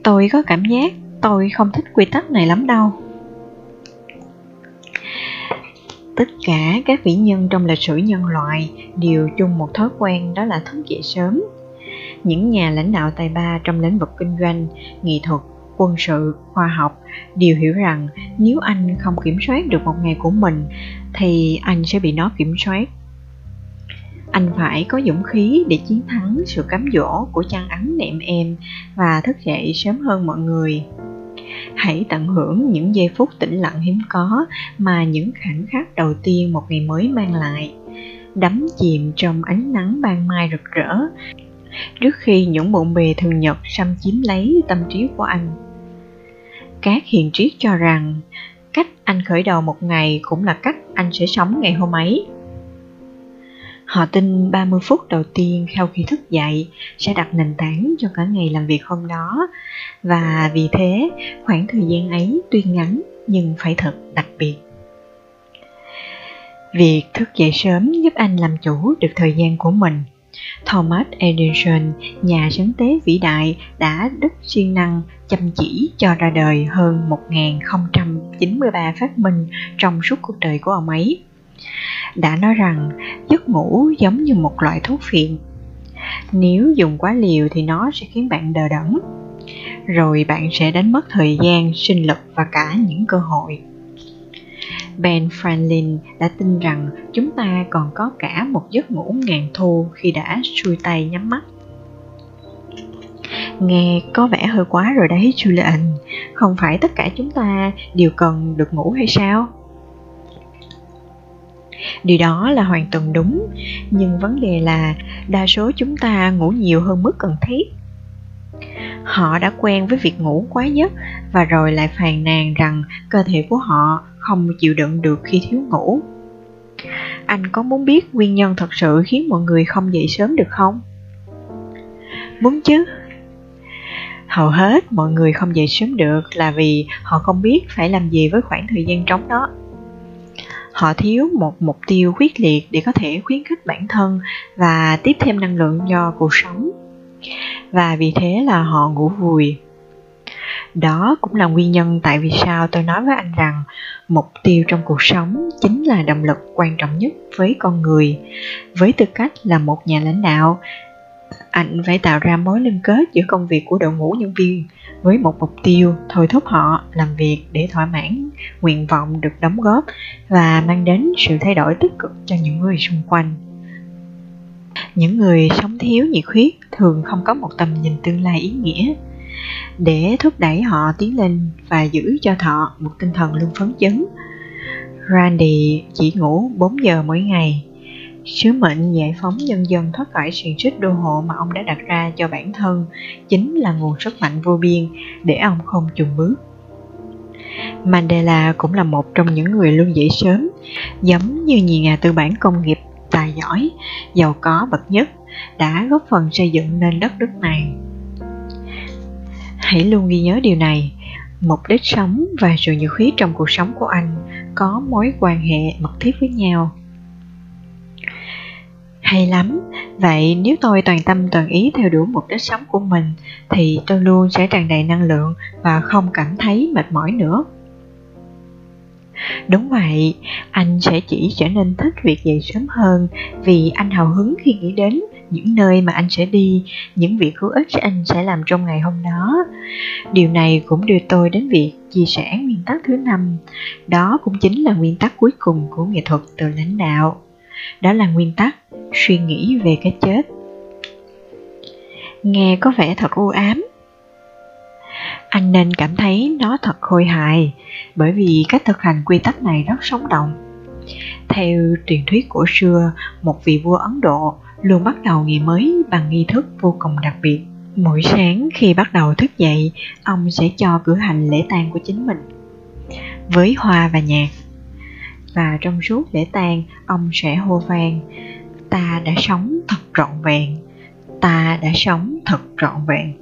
Speaker 1: Tôi có cảm giác tôi không thích quy tắc này lắm đâu. Tất cả các vĩ nhân trong lịch sử nhân loại đều chung một thói quen, đó là thức dậy sớm. Những nhà lãnh đạo tài ba trong lĩnh vực kinh doanh, nghệ thuật, quân sự, khoa học đều hiểu rằng nếu anh không kiểm soát được một ngày của mình, thì anh sẽ bị nó kiểm soát. Anh phải có dũng khí để chiến thắng sự cám dỗ của chăn ấm nệm em và thức dậy sớm hơn mọi người hãy tận hưởng những giây phút tĩnh lặng hiếm có mà những khoảnh khắc đầu tiên một ngày mới mang lại. Đắm chìm trong ánh nắng ban mai rực rỡ. Trước khi những bộn bề thường nhật xâm chiếm lấy tâm trí của anh, các hiền triết cho rằng cách anh khởi đầu một ngày cũng là cách anh sẽ sống ngày hôm ấy. Họ tin 30 phút đầu tiên sau khi thức dậy sẽ đặt nền tảng cho cả ngày làm việc hôm đó và vì thế khoảng thời gian ấy tuy ngắn nhưng phải thật đặc biệt. Việc thức dậy sớm giúp anh làm chủ được thời gian của mình. Thomas Edison, nhà sáng tế vĩ đại, đã đức siêng năng chăm chỉ cho ra đời hơn 1093 phát minh trong suốt cuộc đời của ông ấy đã nói rằng giấc ngủ giống như một loại thuốc phiện nếu dùng quá liều thì nó sẽ khiến bạn đờ đẫn rồi bạn sẽ đánh mất thời gian sinh lực và cả những cơ hội Ben Franklin đã tin rằng chúng ta còn có cả một giấc ngủ ngàn thu khi đã xuôi tay nhắm mắt. Nghe có vẻ hơi quá rồi đấy Julian, không phải tất cả chúng ta đều cần được ngủ hay sao? Điều đó là hoàn toàn đúng, nhưng vấn đề là đa số chúng ta ngủ nhiều hơn mức cần thiết. Họ đã quen với việc ngủ quá giấc và rồi lại phàn nàn rằng cơ thể của họ không chịu đựng được khi thiếu ngủ. Anh có muốn biết nguyên nhân thật sự khiến mọi người không dậy sớm được không? Muốn chứ. Hầu hết mọi người không dậy sớm được là vì họ không biết phải làm gì với khoảng thời gian trống đó họ thiếu một mục tiêu quyết liệt để có thể khuyến khích bản thân và tiếp thêm năng lượng cho cuộc sống. Và vì thế là họ ngủ vùi. Đó cũng là nguyên nhân tại vì sao tôi nói với anh rằng mục tiêu trong cuộc sống chính là động lực quan trọng nhất với con người. Với tư cách là một nhà lãnh đạo, anh phải tạo ra mối liên kết giữa công việc của đội ngũ nhân viên với một mục tiêu thôi thúc họ làm việc để thỏa mãn nguyện vọng được đóng góp và mang đến sự thay đổi tích cực cho những người xung quanh. Những người sống thiếu nhiệt huyết thường không có một tầm nhìn tương lai ý nghĩa. Để thúc đẩy họ tiến lên và giữ cho họ một tinh thần luôn phấn chấn, Randy chỉ ngủ 4 giờ mỗi ngày. Sứ mệnh giải phóng nhân dân thoát khỏi xiềng xích đô hộ mà ông đã đặt ra cho bản thân chính là nguồn sức mạnh vô biên để ông không chùn bước. Mandela cũng là một trong những người luôn dậy sớm, giống như nhiều nhà tư bản công nghiệp tài giỏi, giàu có bậc nhất, đã góp phần xây dựng nên đất nước này. Hãy luôn ghi nhớ điều này, mục đích sống và sự nhiệt huyết trong cuộc sống của anh có mối quan hệ mật thiết với nhau hay lắm, vậy nếu tôi toàn tâm toàn ý theo đuổi mục đích sống của mình thì tôi luôn sẽ tràn đầy năng lượng và không cảm thấy mệt mỏi nữa. Đúng vậy, anh sẽ chỉ trở nên thích việc dậy sớm hơn vì anh hào hứng khi nghĩ đến những nơi mà anh sẽ đi, những việc hữu ích anh sẽ làm trong ngày hôm đó. Điều này cũng đưa tôi đến việc chia sẻ nguyên tắc thứ năm. Đó cũng chính là nguyên tắc cuối cùng của nghệ thuật từ lãnh đạo. Đó là nguyên tắc suy nghĩ về cái chết. Nghe có vẻ thật u ám. Anh nên cảm thấy nó thật khôi hài, bởi vì cách thực hành quy tắc này rất sống động. Theo truyền thuyết cổ xưa, một vị vua ấn độ luôn bắt đầu ngày mới bằng nghi thức vô cùng đặc biệt. Mỗi sáng khi bắt đầu thức dậy, ông sẽ cho cử hành lễ tang của chính mình với hoa và nhạc. Và trong suốt lễ tang, ông sẽ hô vang ta đã sống thật trọn vẹn. Ta đã sống thật trọn vẹn.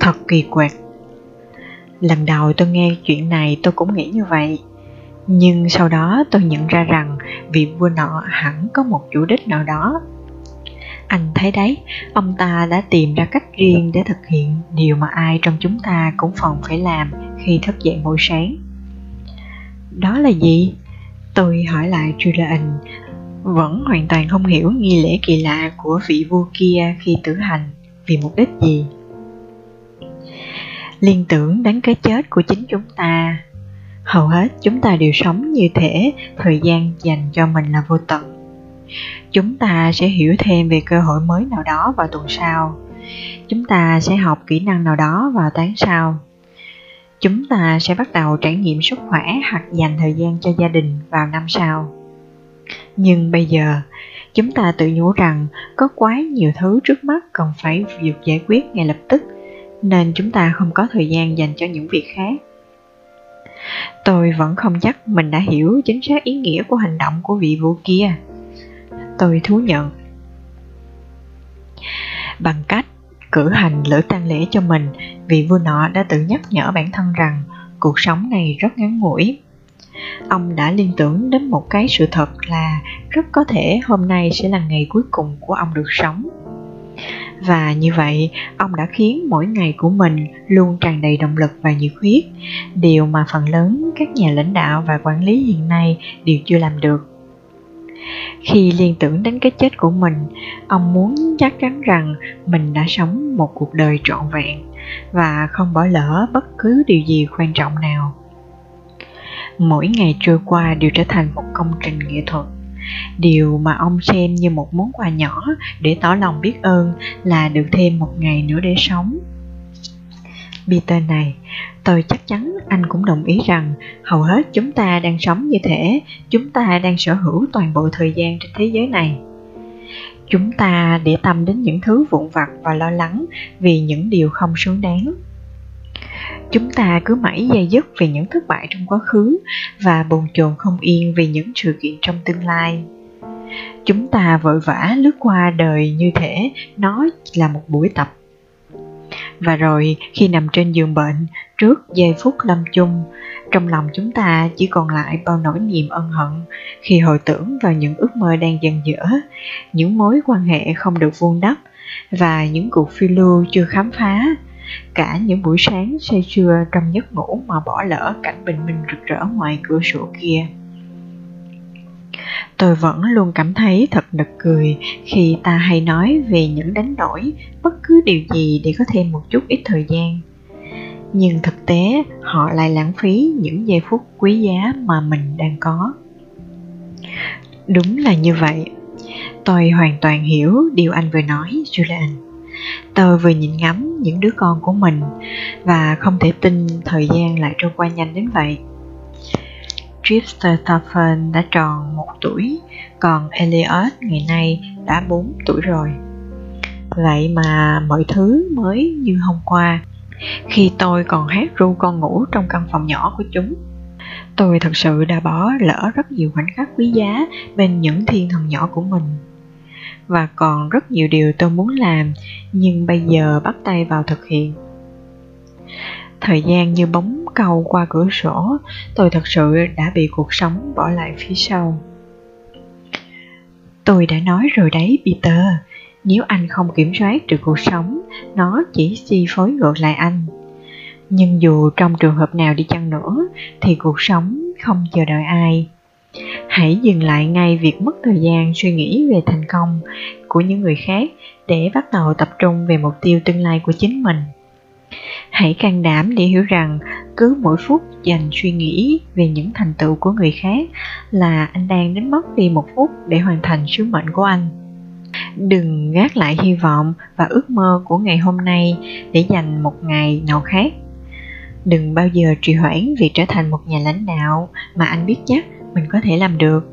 Speaker 1: Thật kỳ quặc. Lần đầu tôi nghe chuyện này tôi cũng nghĩ như vậy. Nhưng sau đó tôi nhận ra rằng vị vua nọ hẳn có một chủ đích nào đó. Anh thấy đấy, ông ta đã tìm ra cách riêng để thực hiện điều mà ai trong chúng ta cũng phòng phải làm khi thức dậy mỗi sáng. Đó là gì? Tôi hỏi lại julian vẫn hoàn toàn không hiểu nghi lễ kỳ lạ của vị vua kia khi tử hành vì mục đích gì. Liên tưởng đến cái chết của chính chúng ta, hầu hết chúng ta đều sống như thể thời gian dành cho mình là vô tận. Chúng ta sẽ hiểu thêm về cơ hội mới nào đó vào tuần sau. Chúng ta sẽ học kỹ năng nào đó vào tháng sau. Chúng ta sẽ bắt đầu trải nghiệm sức khỏe hoặc dành thời gian cho gia đình vào năm sau. Nhưng bây giờ, chúng ta tự nhủ rằng có quá nhiều thứ trước mắt cần phải được giải quyết ngay lập tức, nên chúng ta không có thời gian dành cho những việc khác. Tôi vẫn không chắc mình đã hiểu chính xác ý nghĩa của hành động của vị vua kia. Tôi thú nhận. Bằng cách cử hành lễ tang lễ cho mình, vị vua nọ đã tự nhắc nhở bản thân rằng cuộc sống này rất ngắn ngủi. Ông đã liên tưởng đến một cái sự thật là rất có thể hôm nay sẽ là ngày cuối cùng của ông được sống. Và như vậy, ông đã khiến mỗi ngày của mình luôn tràn đầy động lực và nhiệt huyết, điều mà phần lớn các nhà lãnh đạo và quản lý hiện nay đều chưa làm được. Khi liên tưởng đến cái chết của mình, ông muốn chắc chắn rằng mình đã sống một cuộc đời trọn vẹn và không bỏ lỡ bất cứ điều gì quan trọng nào. Mỗi ngày trôi qua đều trở thành một công trình nghệ thuật. Điều mà ông xem như một món quà nhỏ để tỏ lòng biết ơn là được thêm một ngày nữa để sống. Peter này, tôi chắc chắn anh cũng đồng ý rằng hầu hết chúng ta đang sống như thể chúng ta đang sở hữu toàn bộ thời gian trên thế giới này. Chúng ta để tâm đến những thứ vụn vặt và lo lắng vì những điều không xứng đáng. Chúng ta cứ mãi dây dứt về những thất bại trong quá khứ và bồn chồn không yên vì những sự kiện trong tương lai. Chúng ta vội vã lướt qua đời như thể nó là một buổi tập và rồi, khi nằm trên giường bệnh, trước giây phút lâm chung, trong lòng chúng ta chỉ còn lại bao nỗi niềm ân hận khi hồi tưởng vào những ước mơ đang dần dở, những mối quan hệ không được vuông đắp và những cuộc phiêu lưu chưa khám phá cả những buổi sáng say sưa trong giấc ngủ mà bỏ lỡ cảnh bình minh rực rỡ ngoài cửa sổ kia. Tôi vẫn luôn cảm thấy thật nực cười khi ta hay nói về những đánh đổi, bất cứ điều gì để có thêm một chút ít thời gian. Nhưng thực tế, họ lại lãng phí những giây phút quý giá mà mình đang có. Đúng là như vậy. Tôi hoàn toàn hiểu điều anh vừa nói, julian tôi vừa nhìn ngắm những đứa con của mình và không thể tin thời gian lại trôi qua nhanh đến vậy Christopher đã tròn một tuổi, còn Elliot ngày nay đã 4 tuổi rồi. Vậy mà mọi thứ mới như hôm qua, khi tôi còn hát ru con ngủ trong căn phòng nhỏ của chúng. Tôi thật sự đã bỏ lỡ rất nhiều khoảnh khắc quý giá bên những thiên thần nhỏ của mình. Và còn rất nhiều điều tôi muốn làm, nhưng bây giờ bắt tay vào thực hiện. Thời gian như bóng cầu qua cửa sổ, tôi thật sự đã bị cuộc sống bỏ lại phía sau. Tôi đã nói rồi đấy Peter, nếu anh không kiểm soát được cuộc sống, nó chỉ chi phối ngược lại anh. Nhưng dù trong trường hợp nào đi chăng nữa, thì cuộc sống không chờ đợi ai. Hãy dừng lại ngay việc mất thời gian suy nghĩ về thành công của những người khác để bắt đầu tập trung về mục tiêu tương lai của chính mình. Hãy can đảm để hiểu rằng cứ mỗi phút dành suy nghĩ về những thành tựu của người khác là anh đang đánh mất đi một phút để hoàn thành sứ mệnh của anh. Đừng gác lại hy vọng và ước mơ của ngày hôm nay để dành một ngày nào khác. Đừng bao giờ trì hoãn việc trở thành một nhà lãnh đạo mà anh biết chắc mình có thể làm được.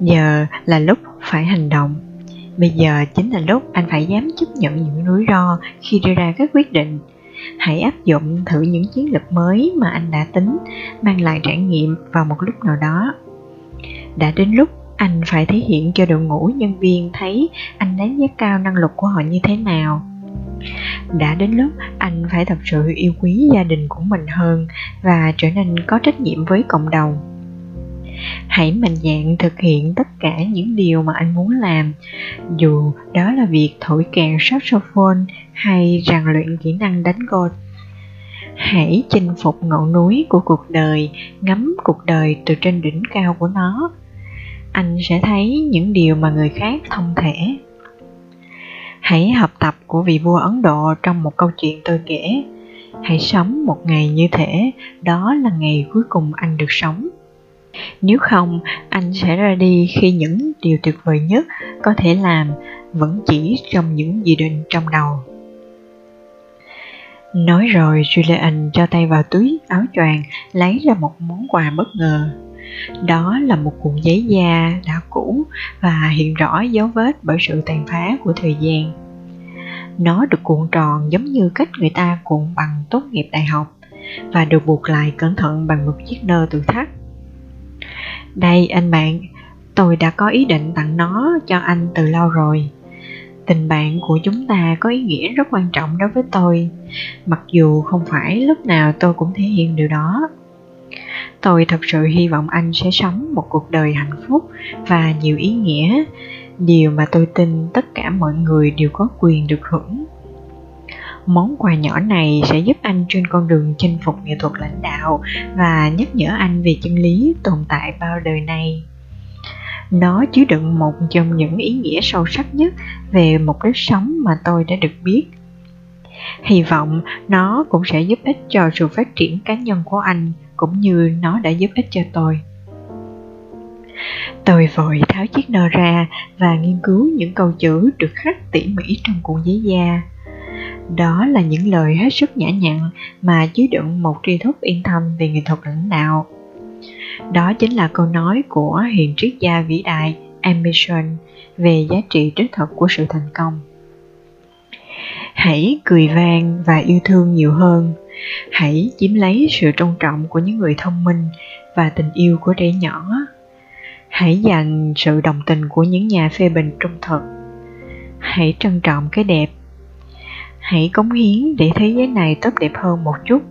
Speaker 1: Giờ là lúc phải hành động Bây giờ chính là lúc anh phải dám chấp nhận những rủi ro khi đưa ra các quyết định. Hãy áp dụng thử những chiến lược mới mà anh đã tính, mang lại trải nghiệm vào một lúc nào đó. Đã đến lúc anh phải thể hiện cho đội ngũ nhân viên thấy anh đánh giá cao năng lực của họ như thế nào. Đã đến lúc anh phải thật sự yêu quý gia đình của mình hơn và trở nên có trách nhiệm với cộng đồng. Hãy mạnh dạn thực hiện tất cả những điều mà anh muốn làm, dù đó là việc thổi kèn saxophone hay rèn luyện kỹ năng đánh golf hãy chinh phục ngọn núi của cuộc đời, ngắm cuộc đời từ trên đỉnh cao của nó. Anh sẽ thấy những điều mà người khác không thể hãy học tập của vị vua ấn độ trong một câu chuyện tôi kể. Hãy sống một ngày như thể đó là ngày cuối cùng anh được sống. Nếu không, anh sẽ ra đi khi những điều tuyệt vời nhất có thể làm vẫn chỉ trong những dự định trong đầu. Nói rồi, Julian cho tay vào túi áo choàng, lấy ra một món quà bất ngờ. Đó là một cuộn giấy da đã cũ và hiện rõ dấu vết bởi sự tàn phá của thời gian. Nó được cuộn tròn giống như cách người ta cuộn bằng tốt nghiệp đại học và được buộc lại cẩn thận bằng một chiếc nơ tự thắt. Đây anh bạn, tôi đã có ý định tặng nó cho anh từ lâu rồi tình bạn của chúng ta có ý nghĩa rất quan trọng đối với tôi mặc dù không phải lúc nào tôi cũng thể hiện điều đó tôi thật sự hy vọng anh sẽ sống một cuộc đời hạnh phúc và nhiều ý nghĩa. Điều mà tôi tin tất cả mọi người đều có quyền được hưởng. Món quà nhỏ này sẽ giúp anh trên con đường chinh phục nghệ thuật lãnh đạo và nhắc nhở anh về chân lý tồn tại bao đời này. Nó chứa đựng một trong những ý nghĩa sâu sắc nhất về một đích sống mà tôi đã được biết. Hy vọng nó cũng sẽ giúp ích cho sự phát triển cá nhân của anh cũng như nó đã giúp ích cho tôi tôi vội tháo chiếc nơ ra và nghiên cứu những câu chữ được khắc tỉ mỉ trong cuộn giấy da đó là những lời hết sức nhã nhặn mà chứa đựng một tri thức yên tâm về nghệ thuật lãnh đạo đó chính là câu nói của hiện triết gia vĩ đại Emerson về giá trị đích thực của sự thành công. Hãy cười vang và yêu thương nhiều hơn. Hãy chiếm lấy sự tôn trọng của những người thông minh và tình yêu của trẻ nhỏ. Hãy dành sự đồng tình của những nhà phê bình trung thực. Hãy trân trọng cái đẹp. Hãy cống hiến để thế giới này tốt đẹp hơn một chút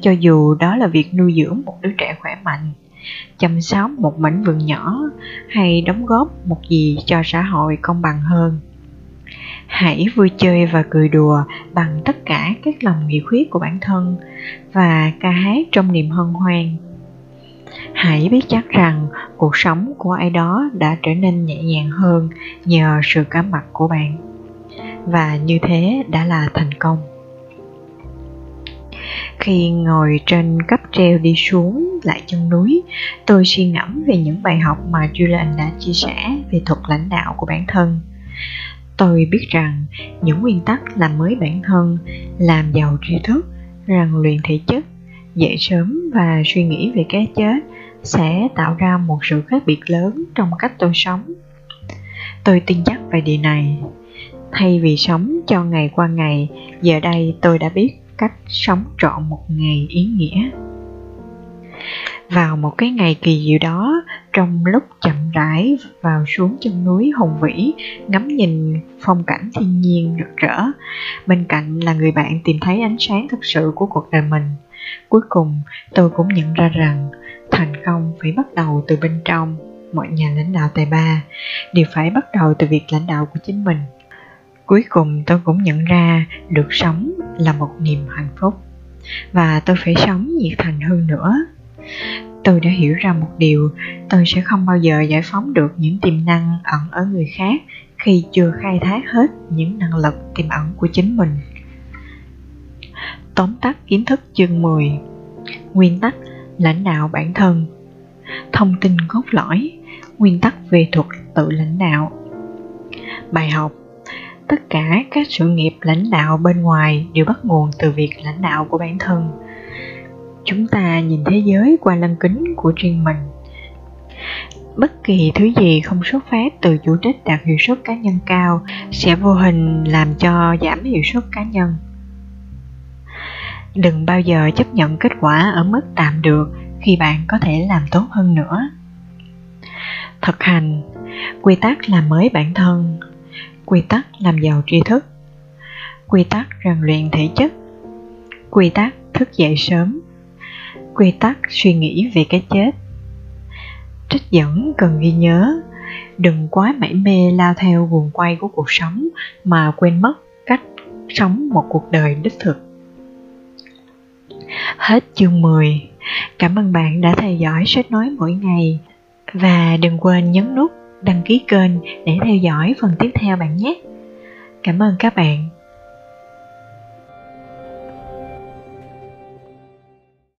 Speaker 1: cho dù đó là việc nuôi dưỡng một đứa trẻ khỏe mạnh, chăm sóc một mảnh vườn nhỏ hay đóng góp một gì cho xã hội công bằng hơn hãy vui chơi và cười đùa bằng tất cả các lòng nghị khuyết của bản thân và ca hát trong niềm hân hoan. Hãy biết chắc rằng cuộc sống của ai đó đã trở nên nhẹ nhàng hơn nhờ sự có mặt của bạn. Và như thế đã là thành công. Khi ngồi trên cấp treo đi xuống lại chân núi, tôi suy ngẫm về những bài học mà Julian đã chia sẻ về thuật lãnh đạo của bản thân. Tôi biết rằng những nguyên tắc làm mới bản thân, làm giàu tri thức, rèn luyện thể chất, dậy sớm và suy nghĩ về cái chết sẽ tạo ra một sự khác biệt lớn trong cách tôi sống. Tôi tin chắc về điều này. Thay vì sống cho ngày qua ngày, giờ đây tôi đã biết cách sống trọn một ngày ý nghĩa vào một cái ngày kỳ diệu đó, trong lúc chậm rãi vào xuống chân núi hùng vĩ, ngắm nhìn phong cảnh thiên nhiên rực rỡ. Bên cạnh là người bạn tìm thấy ánh sáng thực sự của cuộc đời mình. Cuối cùng, tôi cũng nhận ra rằng thành công phải bắt đầu từ bên trong. Mọi nhà lãnh đạo tài ba đều phải bắt đầu từ việc lãnh đạo của chính mình. Cuối cùng, tôi cũng nhận ra được sống là một niềm hạnh phúc và tôi phải sống nhiệt thành hơn nữa tôi đã hiểu ra một điều, tôi sẽ không bao giờ giải phóng được những tiềm năng ẩn ở người khác khi chưa khai thác hết những năng lực tiềm ẩn của chính mình. Tóm tắt kiến thức chương 10 nguyên tắc lãnh đạo bản thân. Thông tin cốt lõi, nguyên tắc về thuật tự lãnh đạo. Bài học. Tất cả các sự nghiệp lãnh đạo bên ngoài đều bắt nguồn từ việc lãnh đạo của bản thân chúng ta nhìn thế giới qua lăng kính của riêng mình. Bất kỳ thứ gì không xuất phát từ chủ đích đạt hiệu suất cá nhân cao sẽ vô hình làm cho giảm hiệu suất cá nhân. Đừng bao giờ chấp nhận kết quả ở mức tạm được khi bạn có thể làm tốt hơn nữa. Thực hành, quy tắc làm mới bản thân, quy tắc làm giàu tri thức, quy tắc rèn luyện thể chất, quy tắc thức dậy sớm quy tắc suy nghĩ về cái chết trích dẫn cần ghi nhớ, đừng quá mải mê lao theo guồng quay của cuộc sống mà quên mất cách sống một cuộc đời đích thực hết chương 10 cảm ơn bạn đã theo dõi sách nói mỗi ngày và đừng quên nhấn nút đăng ký kênh để theo dõi phần tiếp theo bạn nhé. Cảm ơn các bạn.